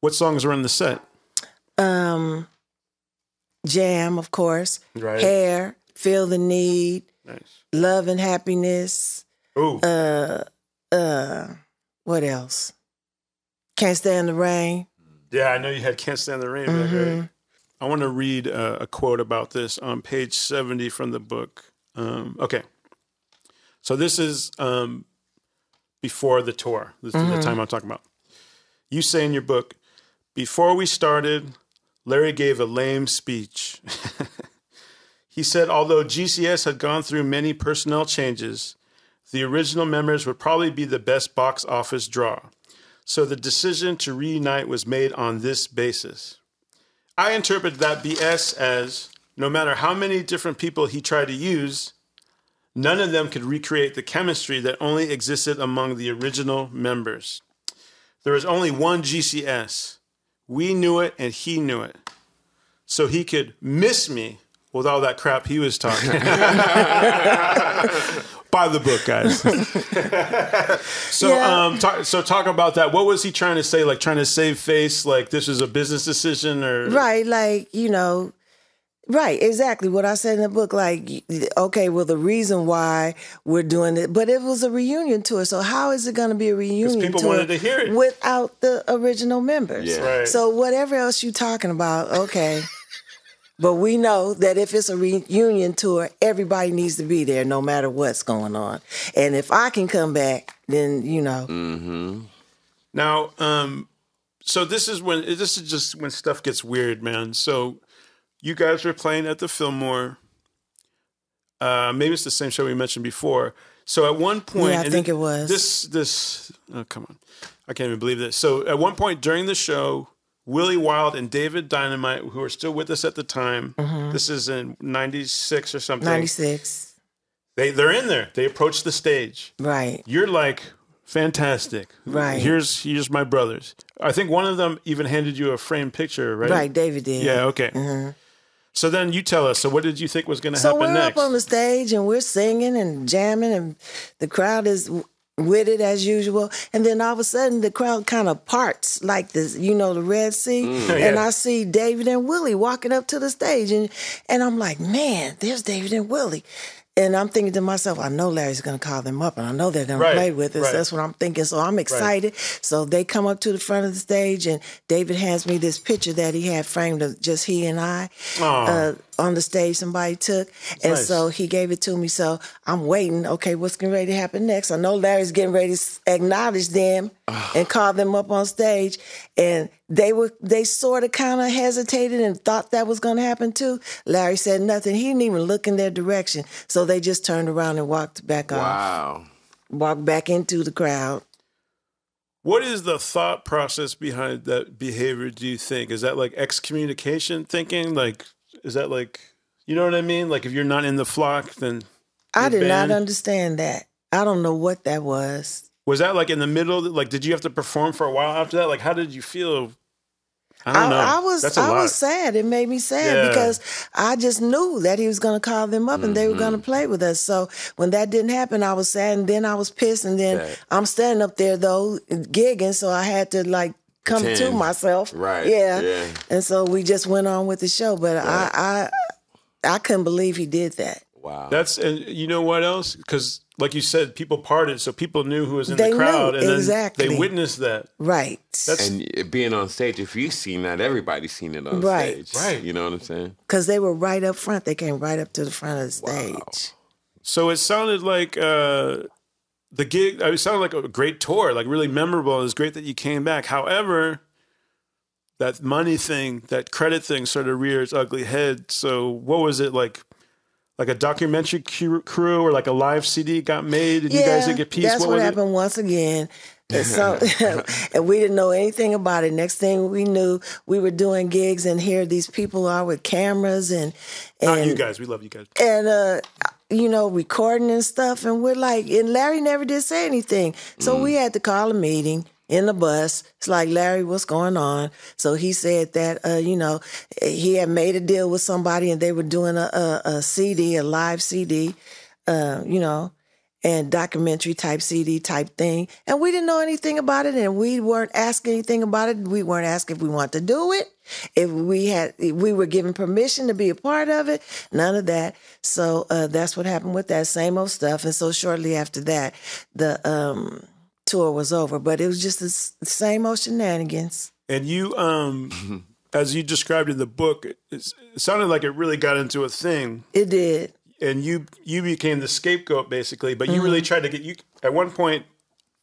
what songs were in the set? um jam of course Right. hair feel the need Nice. love and happiness Ooh. uh uh what else can't stand the rain yeah, I know you had "Can't Stand the Rain." back, Mm-hmm. right? I want to read uh, a quote about this on page seventy from the book. Um, okay, so this is um, before the tour. This is the time I'm talking about. You say in your book, before we started, Larry gave a lame speech. he said, although GCS had gone through many personnel changes, the original members would probably be the best box office draw. So the decision to reunite was made on this basis. I interpret that BS as no matter how many different people he tried to use, None of them could recreate the chemistry that only existed among the original members. There was only one GCS. We knew it and he knew it. So he could miss me with all that crap he was talking. Buy the book, guys. so, Yeah. um, talk, so talk about that. What was he trying to say? Like trying to save face? Like this was a business decision, or Right, like, you know, right, exactly what I said in the book. Like, okay, well, the reason why we're doing it, but it was a reunion tour. So, how is it going to be a reunion people tour wanted to hear it. without the original members? Yeah. Right. So, whatever else you're talking about, okay. But we know that if it's a reunion tour, everybody needs to be there no matter what's going on. And if I can come back, then, you know, Now, um, so this is when this is just when stuff gets weird, man. So you guys were playing at the Fillmore. Uh, maybe it's the same show we mentioned before. So at one point, Yeah, I think it was. this. This oh come on, I can't even believe this. So at one point during the show, Willie Wild and David Dynamite, who are still with us at the time, Mm-hmm. this is in '96 or something. 96. They they're in there. They approach the stage Right. you're like fantastic. Right. Here's here's my brothers. I think one of them even handed you a framed picture, right? Right, David did. Yeah. Okay. So then you tell us. So what did you think was going to So happen we're next? up on the stage and we're singing and jamming, and the crowd is with it as usual. And then all of a sudden, the crowd kind of parts like this, you know, the Red Sea. Mm. Oh, and Yeah. I see David and Willie walking up to the stage, and and I'm like, man, there's David and Willie. And I'm thinking to myself, I know Larry's going to call them up, and I know they're going Right, to play with us. right. That's what I'm thinking. So I'm excited. So they come up to the front of the stage, and David hands me this picture that he had framed of just he and I uh, on the stage. Somebody took, and nice. so he gave it to me. So I'm waiting. Okay, what's getting ready to happen next? I know Larry's getting ready to acknowledge them ah. and call them up on stage, and they were they sort of kind of hesitated and thought that was going to happen too. Larry said nothing. He didn't even look in their direction. So they just turned around and walked back off, Wow. walked back into the crowd. what is the thought process behind that behavior? Do you think is that like excommunication thinking? Like is that like you know what I mean? Like if you're not in the flock, then I did not understand that. I don't know what that was. Was that like in the middle? Like did you have to perform for a while after that? Like how did you feel? I don't I, know. I was I lot. was sad. It made me sad Yeah. because I just knew that he was going to call them up and they were going Mm-hmm. to play with us. So when that didn't happen, I was sad and then I was pissed and then Right. I'm standing up there though gigging, so I had to like come to myself. Right, Yeah. yeah. And so we just went on with the show, but I I I couldn't believe he did that. Wow. That's and you know what else? Because like you said, people parted, so people knew who was in They the crowd, knew, and then exactly. they witnessed that. Right. That's and being on stage, if you've seen that, everybody's seen it on Right. stage. Right. You know what I'm saying? Because they were right up front. They came right up to the front of the stage. so. It sounded like uh, the gig. It sounded like a great tour, like really memorable. It was great that you came back. However, that money thing, that credit thing, sort of reared its ugly head. So what was it like? Like a documentary crew or like a live CD got made, and you guys didn't get peace. That's what what, was happened once again. And so, and we didn't know anything about it. Next thing we knew, we were doing gigs, and here these people are with cameras and it? Not and you guys. We love you guys. and uh, you know, recording and stuff. And we're like, and Larry never did say anything, so we had to call a meeting in the bus. It's like Larry, what's going on? So he said that uh, you know he had made a deal with somebody, and they were doing a, a, a CD, a live CD, uh, you know and documentary type CD type thing. And we didn't know anything about it and we weren't asking anything about it. We weren't asking if we want to do it. If we had if we were given permission to be a part of it. None of that. So uh, that's what happened with that same old stuff. And so shortly after that, the um, tour was over. But it was just the same old shenanigans. And you, um, as you described in the book, it, it sounded like it really got into a thing. It did. And you you became the scapegoat basically but you Mm-hmm. really tried to get you at one point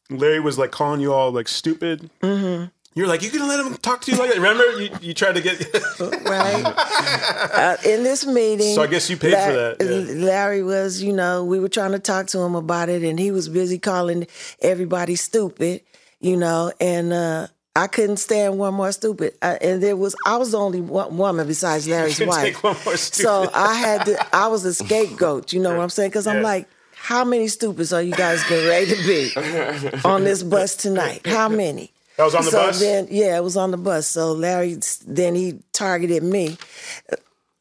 larry was like calling you all like stupid mm-hmm. you're like you gonna let him talk to you like that remember you, you tried to get right? uh, in this meeting. So I guess you paid for that, yeah. Larry was, you know, we were trying to talk to him about it, and he was busy calling everybody stupid, you know, and uh, I couldn't stand one more stupid. I, and there was, I was the only one, woman besides Larry's wife. take one more So. I had to, I was a scapegoat, you know what I'm saying? Because I'm like, how many stupids are you guys getting ready to be on this bus tonight? How many? That was on the so bus? Then, yeah, it was on the bus. So Larry, then he targeted me.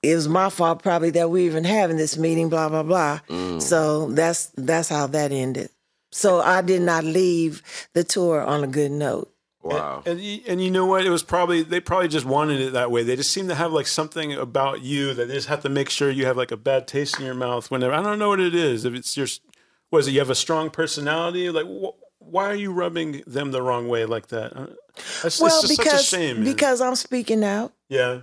It was my fault probably that we even having this meeting. Blah blah blah. Mm. So that's that's how that ended. So I did not leave the tour on a good note. Wow. And y- and you know what? It was probably they probably just wanted it that way. They just seem to have like something about you that they just have to make sure you have like a bad taste in your mouth whenever. I don't know what it is. If it's your, was it you have a strong personality? Like wh- why are you rubbing them the wrong way like that? Uh, It's, Well, it's just because such a shame. because I'm speaking out. yeah,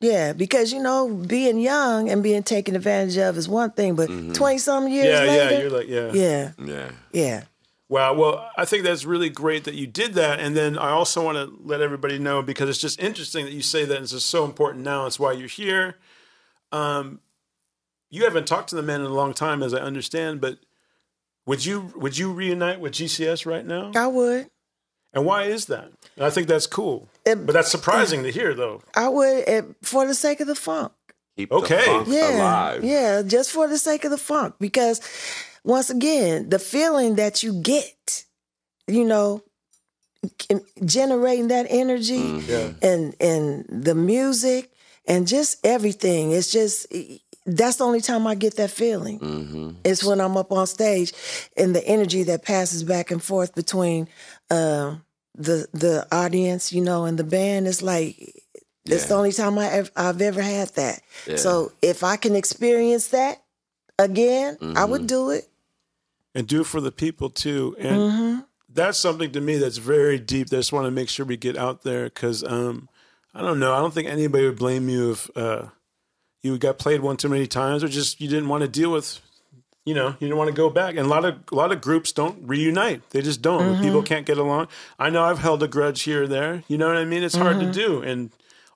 Yeah, because you know, being young and being taken advantage of is one thing, but 20 some years Mm-hmm. yeah, later, yeah. You're like yeah. yeah, Yeah. yeah. Wow. Well, I think that's really great that you did that. And then I also want to let everybody know because it's just interesting that you say that. And It's just so important now. It's why you're here. Um, you haven't talked to the man in a long time, as I understand. But would you would you reunite with GCS right now? I would. And why is that? And I think that's cool. It- but that's surprising to hear, though. I would eh, for the sake of the funk. Keep Okay. the funk Yeah, alive. yeah, just for the sake of the funk. Because once again, the feeling that you get, you know, generating that energy Mm-hmm. Yeah. and and the music and just everything. It's just that's the only time I get that feeling. Mm-hmm. It's when I'm up on stage and the energy that passes back and forth between uh, the the audience, you know, and the band. It's like it's the only time I ever, I've ever had that. Yeah. So if I can experience that again, I Mm-hmm. would do it. And do for the people too. And Mm-hmm. that's something to me that's very deep. I just want to make sure we get out there because um, I don't know. I don't think anybody would blame you if uh, you got played one too many times or just you didn't want to deal with. You know, you didn't want to go back, and a lot of a lot of groups don't reunite. They just don't. Mm-hmm. People can't get along. I know I've held a grudge here or there. You know what I mean? It's hard Mm-hmm. to do, and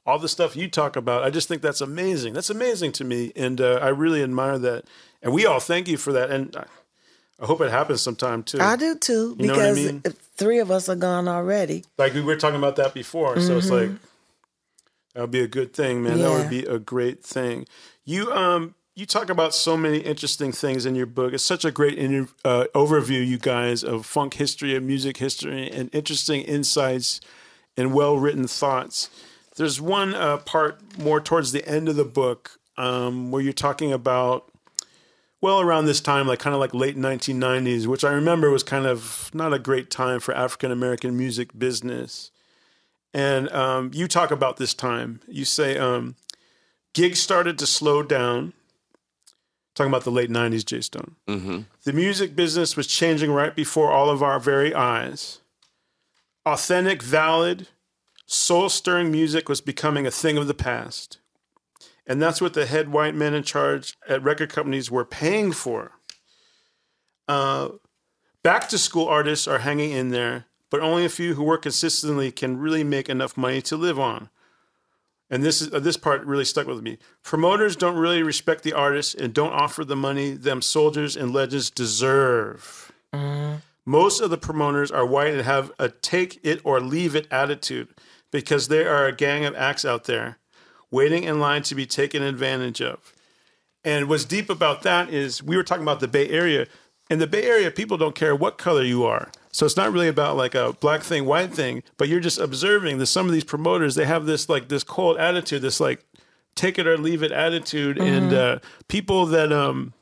all the stuff you talk about, I just think that's amazing. That's amazing to me, and uh, I really admire that. And we all thank you for that. And I- hope it happens sometime too. I do too You know what I because mean? three of us are gone already. like we were talking about that before. So it's like that would be a good thing, man. That would Mm-hmm. Be a great thing. You um you talk about so many interesting things in your book. It's such a great inter- uh, overview, you guys, of funk history and music history, and interesting insights and well written thoughts. There's one uh, part more towards the end of the book um, where you're talking about well around this time like kind of like late 1990s which i remember was kind of not a great time for african american music business. And um, you talk about this time. You say um, gigs started to slow down. Talking about the late 90s jay stone the music business was changing right before all of our very eyes. Authentic valid soul-stirring music was becoming a thing of the past and that's what the head white men in charge at record companies were paying for. Uh, back to school artists are hanging in there, but only a few who work consistently can really make enough money to live on. And this is uh, this part really stuck with me. Promoters don't really respect the artists and don't offer the money them soldiers and legends deserve. Most of the promoters are white and have a take it or leave it attitude because there are a gang of acts out there waiting in line to be taken advantage of. And what's deep about that is we were talking about the Bay Area. In the Bay Area, people don't care what color you are. So it's not really about like a black thing, white thing, but you're just observing that some of these promoters, they have this like this cold attitude, this like take it or leave it attitude. And uh, people that, um,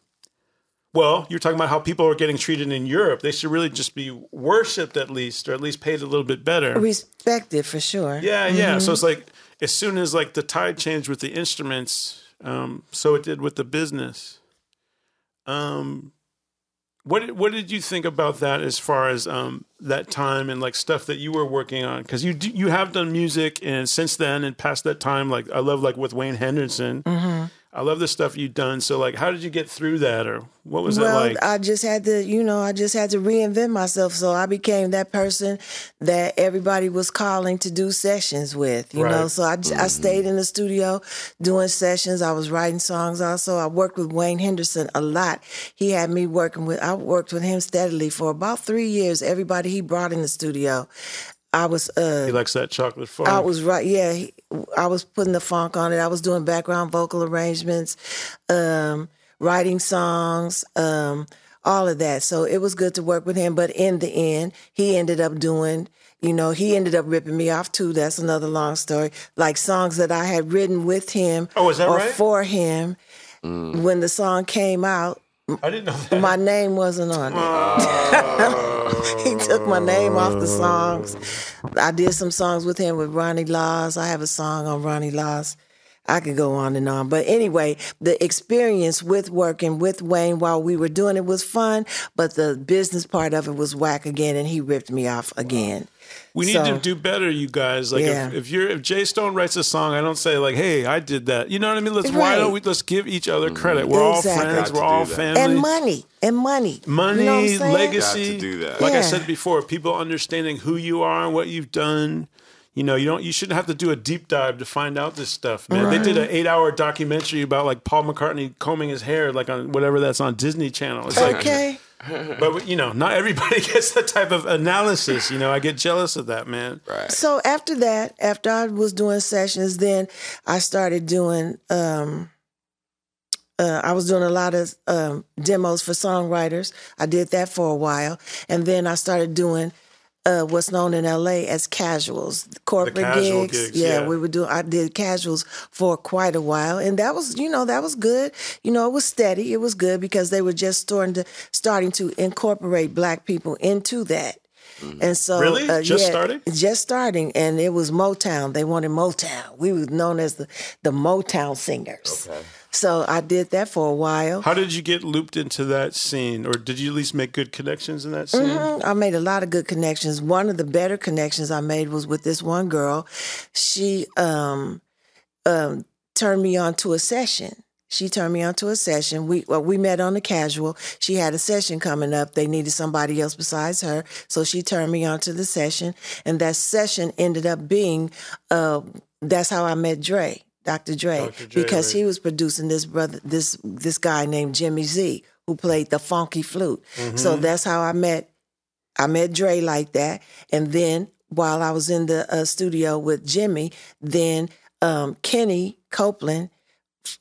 well, you're talking about how people are getting treated in Europe. They should really just be worshipped at least, or at least paid a little bit better. Respected for sure. Yeah, yeah. So it's like as soon as like the tide changed with the instruments, um, so it did with the business. Um, what did, what did you think about that as far as um, that time and like stuff that you were working on? Because you you have done music and since then and past that time, like I love like with Wayne Henderson. I love the stuff you've done. So like, how did you get through that, or what was well, that like? I just had to, you know, I just had to reinvent myself. So I became that person that everybody was calling to do sessions with, you know. So I, I mm-hmm. stayed in the studio doing sessions. I was writing songs also. I worked with Wayne Henderson a lot. He had me working with, I worked with him steadily for about three years. Everybody he brought in the studio. I was, uh, he likes that chocolate funk. I was right. Yeah, he, I was putting the funk on it. I was doing background vocal arrangements, um, writing songs. Um, all of that. So it was good to work with him. But in the end, he ended up doing, you know, he ended up ripping me off too. That's another long story. Like songs that I had written with him Oh, is that or right? for him. When the song came out, I didn't know that. my name wasn't on it. he took my name off the songs. I did some songs with him with Ronnie Laws. I have a song on Ronnie Laws. I could go on and on. But anyway, the experience with working with Wayne while we were doing it was fun, but the business part of it was whack again, and he ripped me off again. We need So- to do better, you guys. Like Yeah. if, if you're if Jay Stone writes a song, I don't say like, "Hey, I did that." You know what I mean? Let's why don't we let's give each other mm-hmm. credit? We're all Exactly. friends. We're all family. And money, and money. money, You know what I'm saying? legacy. Got to do that. Like I said before, people understanding who you are and what you've done. You know, you don't. You shouldn't have to do a deep dive to find out this stuff, man. They did an eight-hour documentary about like Paul McCartney combing his hair, like on whatever that's on Disney Channel. It's like, Okay. but you know, not everybody gets that type of analysis. You know, I get jealous of that, man. Right. So after that, after I was doing sessions, then I started doing. Um, uh, I was doing a lot of um, demos for songwriters. I did that for a while, and then I started doing uh, what's known in LA as casuals, corporate casual gigs. gigs, yeah, yeah. we were doing. I did casuals for quite a while, and that was, you know, that was good. You know, it was steady. It was good because they were just starting to starting to incorporate black people into that. And so, Mm-hmm. Really? uh, Just yeah, starting? just starting, and it was Motown. They wanted Motown. We were known as the the Motown singers. Okay. So I did that for a while. How did you get looped into that scene, or did you at least make good connections in that scene? Mhm. I made a lot of good connections. One of the better connections I made was with this one girl. She um, um, turned me on to a session. She turned me on to a session. We well, we met on the casual. She had a session coming up. They needed somebody else besides her, so she turned me on to the session. And that session ended up being uh, that's how I met Dre, Dr. Dre, Dr. Dre, because right. he was producing this brother, this this guy named Jimmy Z, who played the funky flute. Mm-hmm. So that's how I met I met Dre like that. And then while I was in the uh, studio with Jimmy, then um, Kenny Copeland,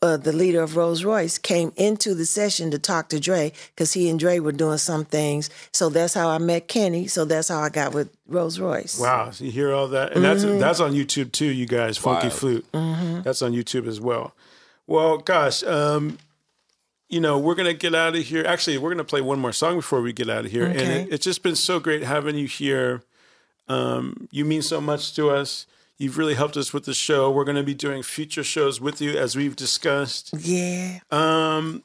uh, the leader of Rose Royce, came into the session to talk to Dre because he and Dre were doing some things. So that's how I met Kenny. So that's how I got with Rose Royce. Wow, so you hear all that, and that's that's on YouTube too. You guys, Funky Wild. Flute, that's on YouTube as well. Well, gosh, um, you know we're gonna get out of here. Actually, we're gonna play one more song before we get out of here, and it, it's just been so great having you here. Um, you mean so much to us. You've really helped us with the show. We're going to be doing future shows with you, as we've discussed. Yeah. Um,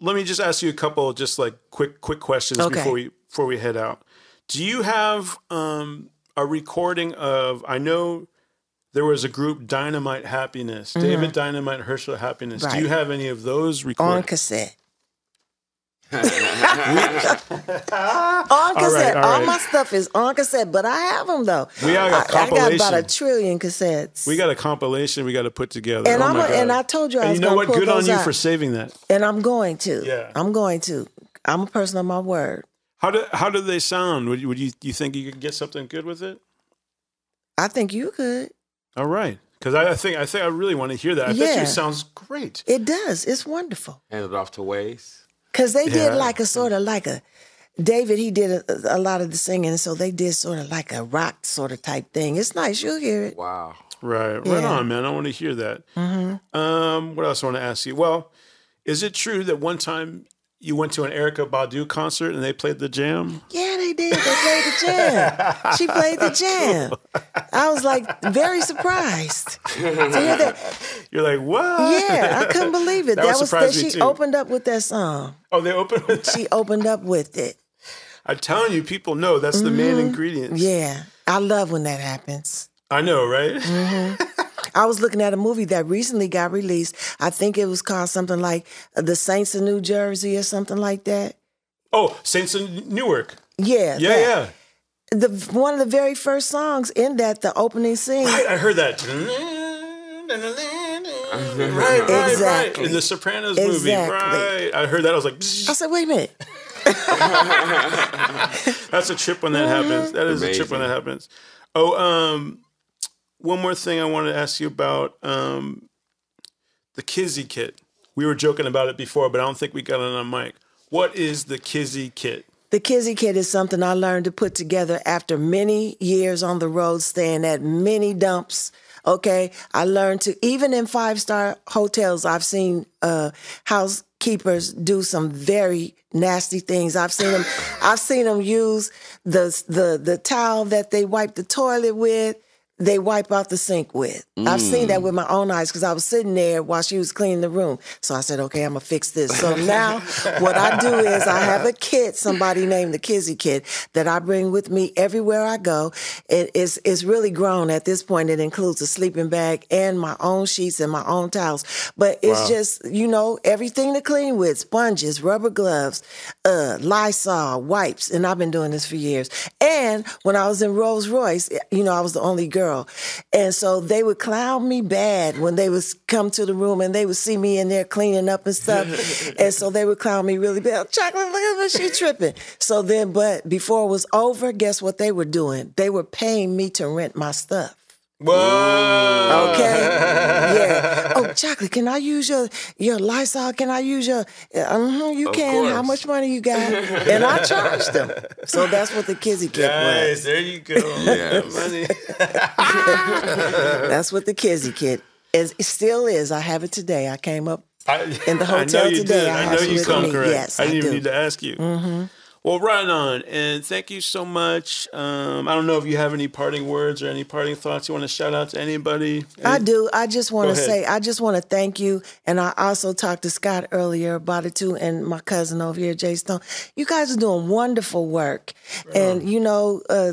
let me just ask you a couple, just like quick, quick questions Okay. before we before we head out. Do you have um, a recording of? I know there was a group, Dynamite Happiness, David Dynamite, Hershall Happiness. Do you Mm-hmm. Have any of those On recordings? cassette. On cassette. all All, right. my stuff is on cassette, but I have them though. We have a I- I, got about a trillion cassettes. we got a compilation we got to put together. And oh I'm my a- God. and I told you I and was You know what? Good on you out. for saving that. And I'm going to. Yeah. I'm going to. I'm a person of my word. How do how do they sound? Would you, would you you think you could get something good with it? I think you could. All right, because I, I think I think I really want to hear that. I bet you Yeah. it sounds great. It does. It's wonderful. Hand it off to Waze. Cause they Yeah. did like a sort of like a David. He did a, a lot of the singing, so they did sort of like a rock sort of type thing. It's nice. You'll hear it. Wow. Right, right on, man. I want to hear that. Um, what else I want to ask you? Well, is it true that one time you went to an Erykah Badu concert and they played the jam? Yeah, they did. They played the jam. she played the jam. I was like very surprised to hear that. You're like, what? Yeah, I couldn't believe it. That That, was that she too. opened up with that song. Oh, they opened. She opened up with it. I'm telling you, people know that's the main ingredient. Mm-hmm. Yeah, I love when that happens. I know, right? Mm-hmm. I was looking at a movie that recently got released. I think it was called something like uh, The Saints of New Jersey or something like that. Oh, Saints of Newark. Yeah, Yeah, that. yeah. The one of the very first songs in that, the opening scene. Right, I heard that. right, right, right. Exactly. In the Sopranos movie. Right. I heard that. I was like, I said, wait a minute. That's a trip when that happens. That is a trip when that happens. Oh, um, one more thing I wanted to ask you about um, the Kizzy kit. We were joking about it before, but I don't think we got it on mic. What is the Kizzy Kit? The Kizzy Kit is something I learned to put together after many years on the road, staying at many dumps. Okay, I learned to even in five star hotels, I've seen uh, housekeepers do some very nasty things. I've seen them. I've seen them use the the the towel that they wipe the toilet with. They wipe out the sink with. I've seen that with my own eyes because I was sitting there while she was cleaning the room. So I said, okay, I'm gonna fix this. So now what I do is I have a kit, somebody named the Kizzy Kit, that I bring with me everywhere I go. It is it's really grown at this point. It includes a sleeping bag and my own sheets and my own towels. But it's just, you know, everything to clean with, sponges, rubber gloves, uh, Lysol, wipes, and I've been doing this for years. And when I was in Rose Royce, you know, I was the only girl. And so they would clown me bad when they would come to the room and they would see me in there cleaning up and stuff. and so they would clown me really bad. Chocolate, look at her, she tripping. So then, but before it was over, guess what they were doing? They were paying me to rent my stuff. Whoa. Okay. yeah. Oh, chocolate. Can I use your your Lysol? Can I use your? Uh-huh, you can. How much money you got? and I charged them. So that's what the Kizzy Kit Nice. was. There you go. Yes. Money. That's what the Kizzy Kit is. It still is. I have it today. I came up. I, In the I know hotel you today, Did. I I know you correct. Yes, I I didn't even need to ask you. Mm-hmm. Well, right on, and thank you so much. Um, I don't know if you have any parting words or any parting thoughts you want to shout out to anybody. I do. I just want Go to ahead. say, I just want to thank you. And I also talked to Scott earlier about it too, and my cousin over here, Jay Stone. You guys are doing wonderful work. And, you know, uh,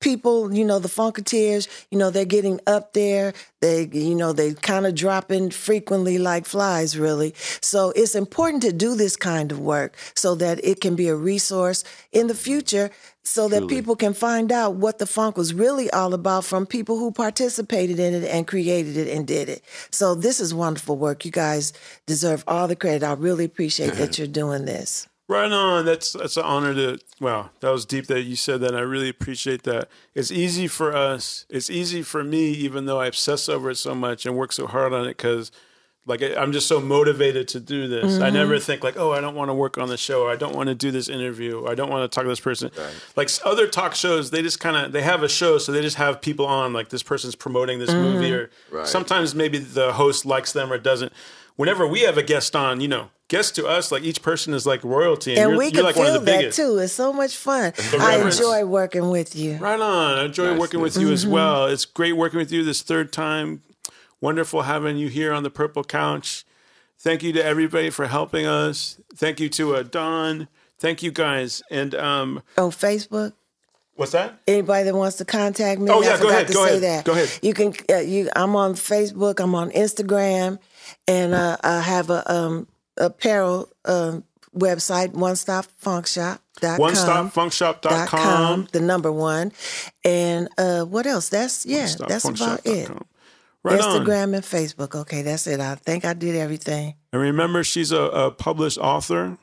people, you know, the Funketeers, you know, they're getting up there. They, you know, they kind of dropping frequently like flies, really. So it's important to do this kind of work so that it can be a resource in the future so that people can find out what the funk was really all about from people who participated in it and created it and did it. So this is wonderful work. You guys deserve all the credit. I really appreciate that you're doing this. Right on. That's that's an honor to. Wow, that was deep that you said that. I really appreciate that. It's easy for us. It's easy for me, even though I obsess over it so much and work so hard on it, because like I- I'm just so motivated to do this. I mm-hmm. never think like, oh, I don't want to work on the show. Or I don't want to do this interview. Or I don't want to talk to this person. Like other talk shows, they just kind of they have a show, so they just have people on. Like this person's promoting this movie, mm-hmm. or Right. sometimes maybe the host likes them or doesn't. Whenever we have a guest on, you know, guest to us, like each person is like royalty, and, And you're, we you're can like one of feel the that biggest. too. It's so much fun. I enjoy working with you. Right on. I enjoy Nice, working with nice. you as well. It's great working with you this third time. Wonderful having you here on the Purple Couch. Thank you to everybody for helping us. Thank you to uh, Don. Thank you guys. And um, On Facebook, what's that? anybody that wants to contact me, Oh, I yeah, go forgot ahead, to go say ahead, that. go ahead. You can, uh, you. I'm on Facebook. I'm on Instagram, and uh, I have a um, apparel um, website, One Stop Funk Shop. One Stop dot com, the number one, and uh, what else? That's yeah, that's about it. Right on. Instagram and Facebook. Okay, that's it. I think I did everything. And remember, she's a, a published author,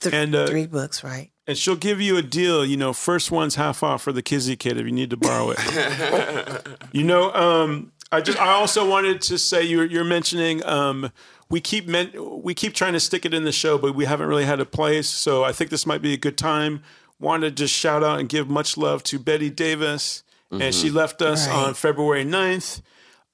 Th- And, uh, three books, right? and she'll give you a deal. You know, first one's half off for the Kizzy Kit if you need to borrow it. you know, um, I just I also wanted to say you're you're mentioning um, we keep men, we keep trying to stick it in the show, but we haven't really had a place. So I think this might be a good time. Wanted to just shout out and give much love to Betty Davis, and she left us Right. on February 9th.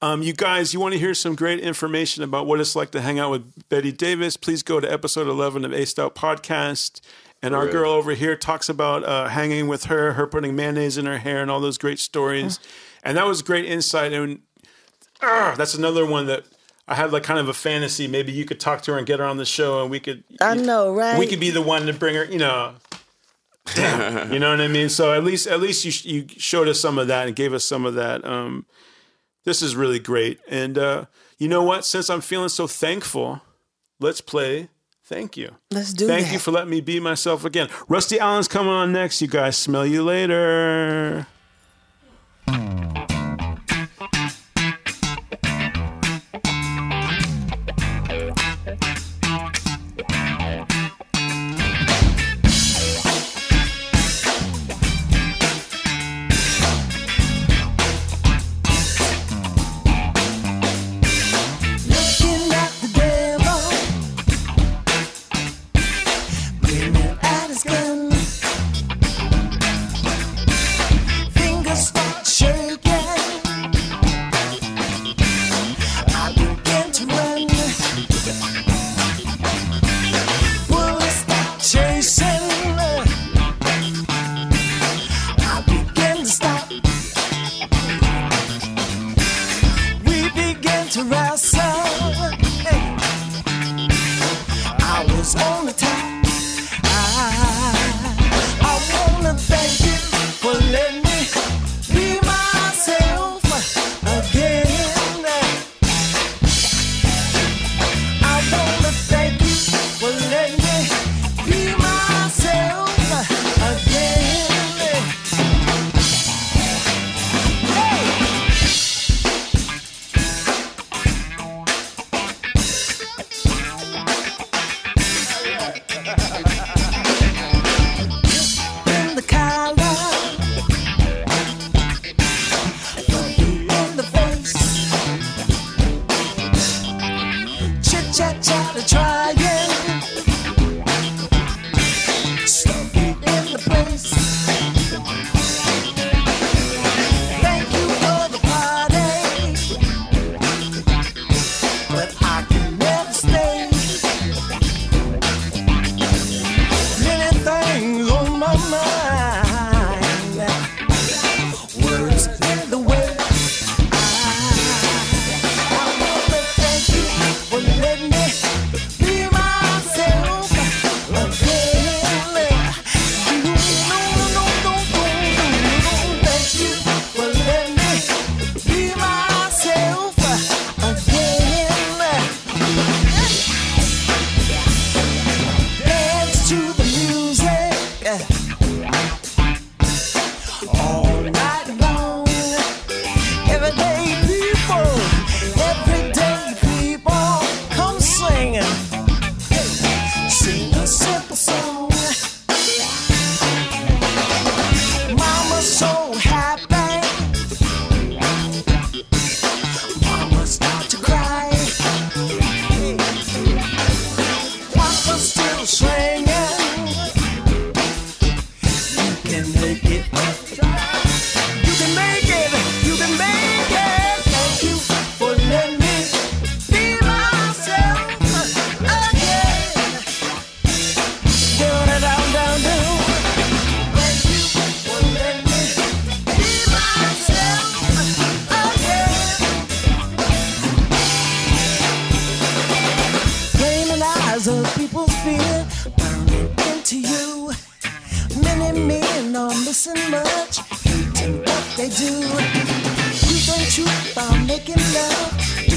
Um, you guys, you want to hear some great information about what it's like to hang out with Betty Davis? Please go to episode 11 of Aced Out Podcast. And our Really? girl over here talks about uh, hanging with her, her putting mayonnaise in her hair, and all those great stories. And that was great insight. And ah, that's another one that I had like kind of a fantasy. Maybe you could talk to her and get her on the show, and we could. I know, right? We could be the one to bring her. You know. Damn, you know what I mean. So at least at least you you showed us some of that and gave us some of that. Um, this is really great. And uh, you know what? Since I'm feeling so thankful, let's play. Thank you. Let's do Thank that. you for letting me be myself again. Rusty Allen's coming on next. You guys, smell you later. Looking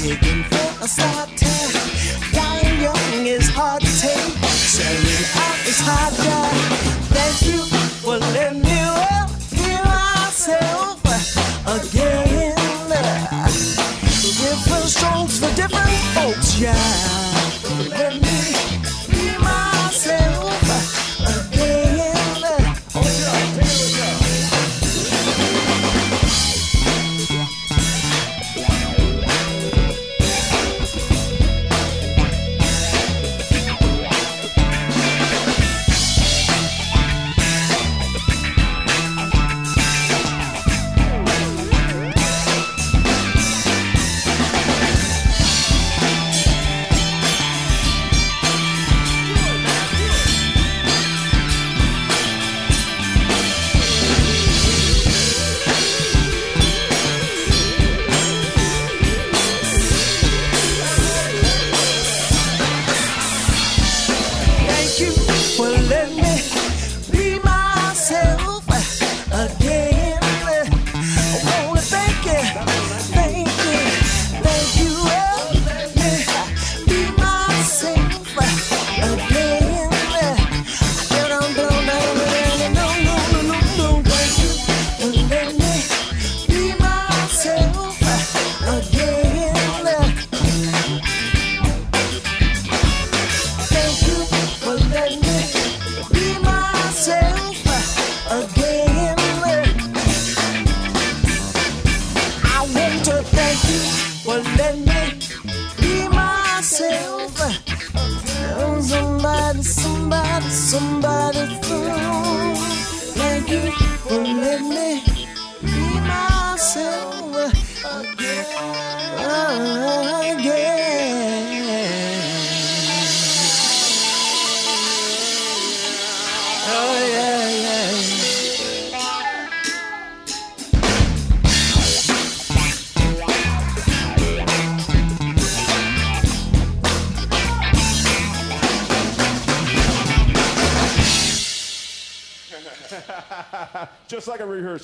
digging for a starter. Dying young is hard to take. Selling out is harder. Thank you for letting me well hear myself again. Uh, different strokes for different folks, yeah.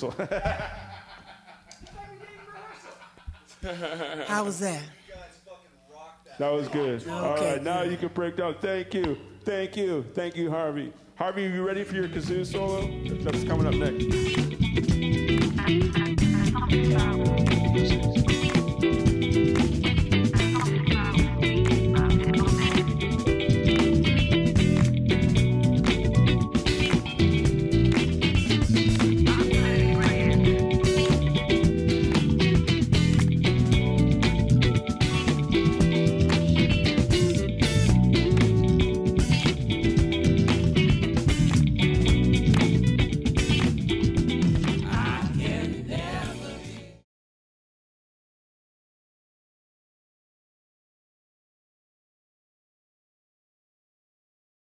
Rehearsal. How was that? That was good. All Okay, right, now you can break down. Thank you. Thank you. Thank you, Harvey. Harvey, are you ready for your kazoo solo? That's coming up next.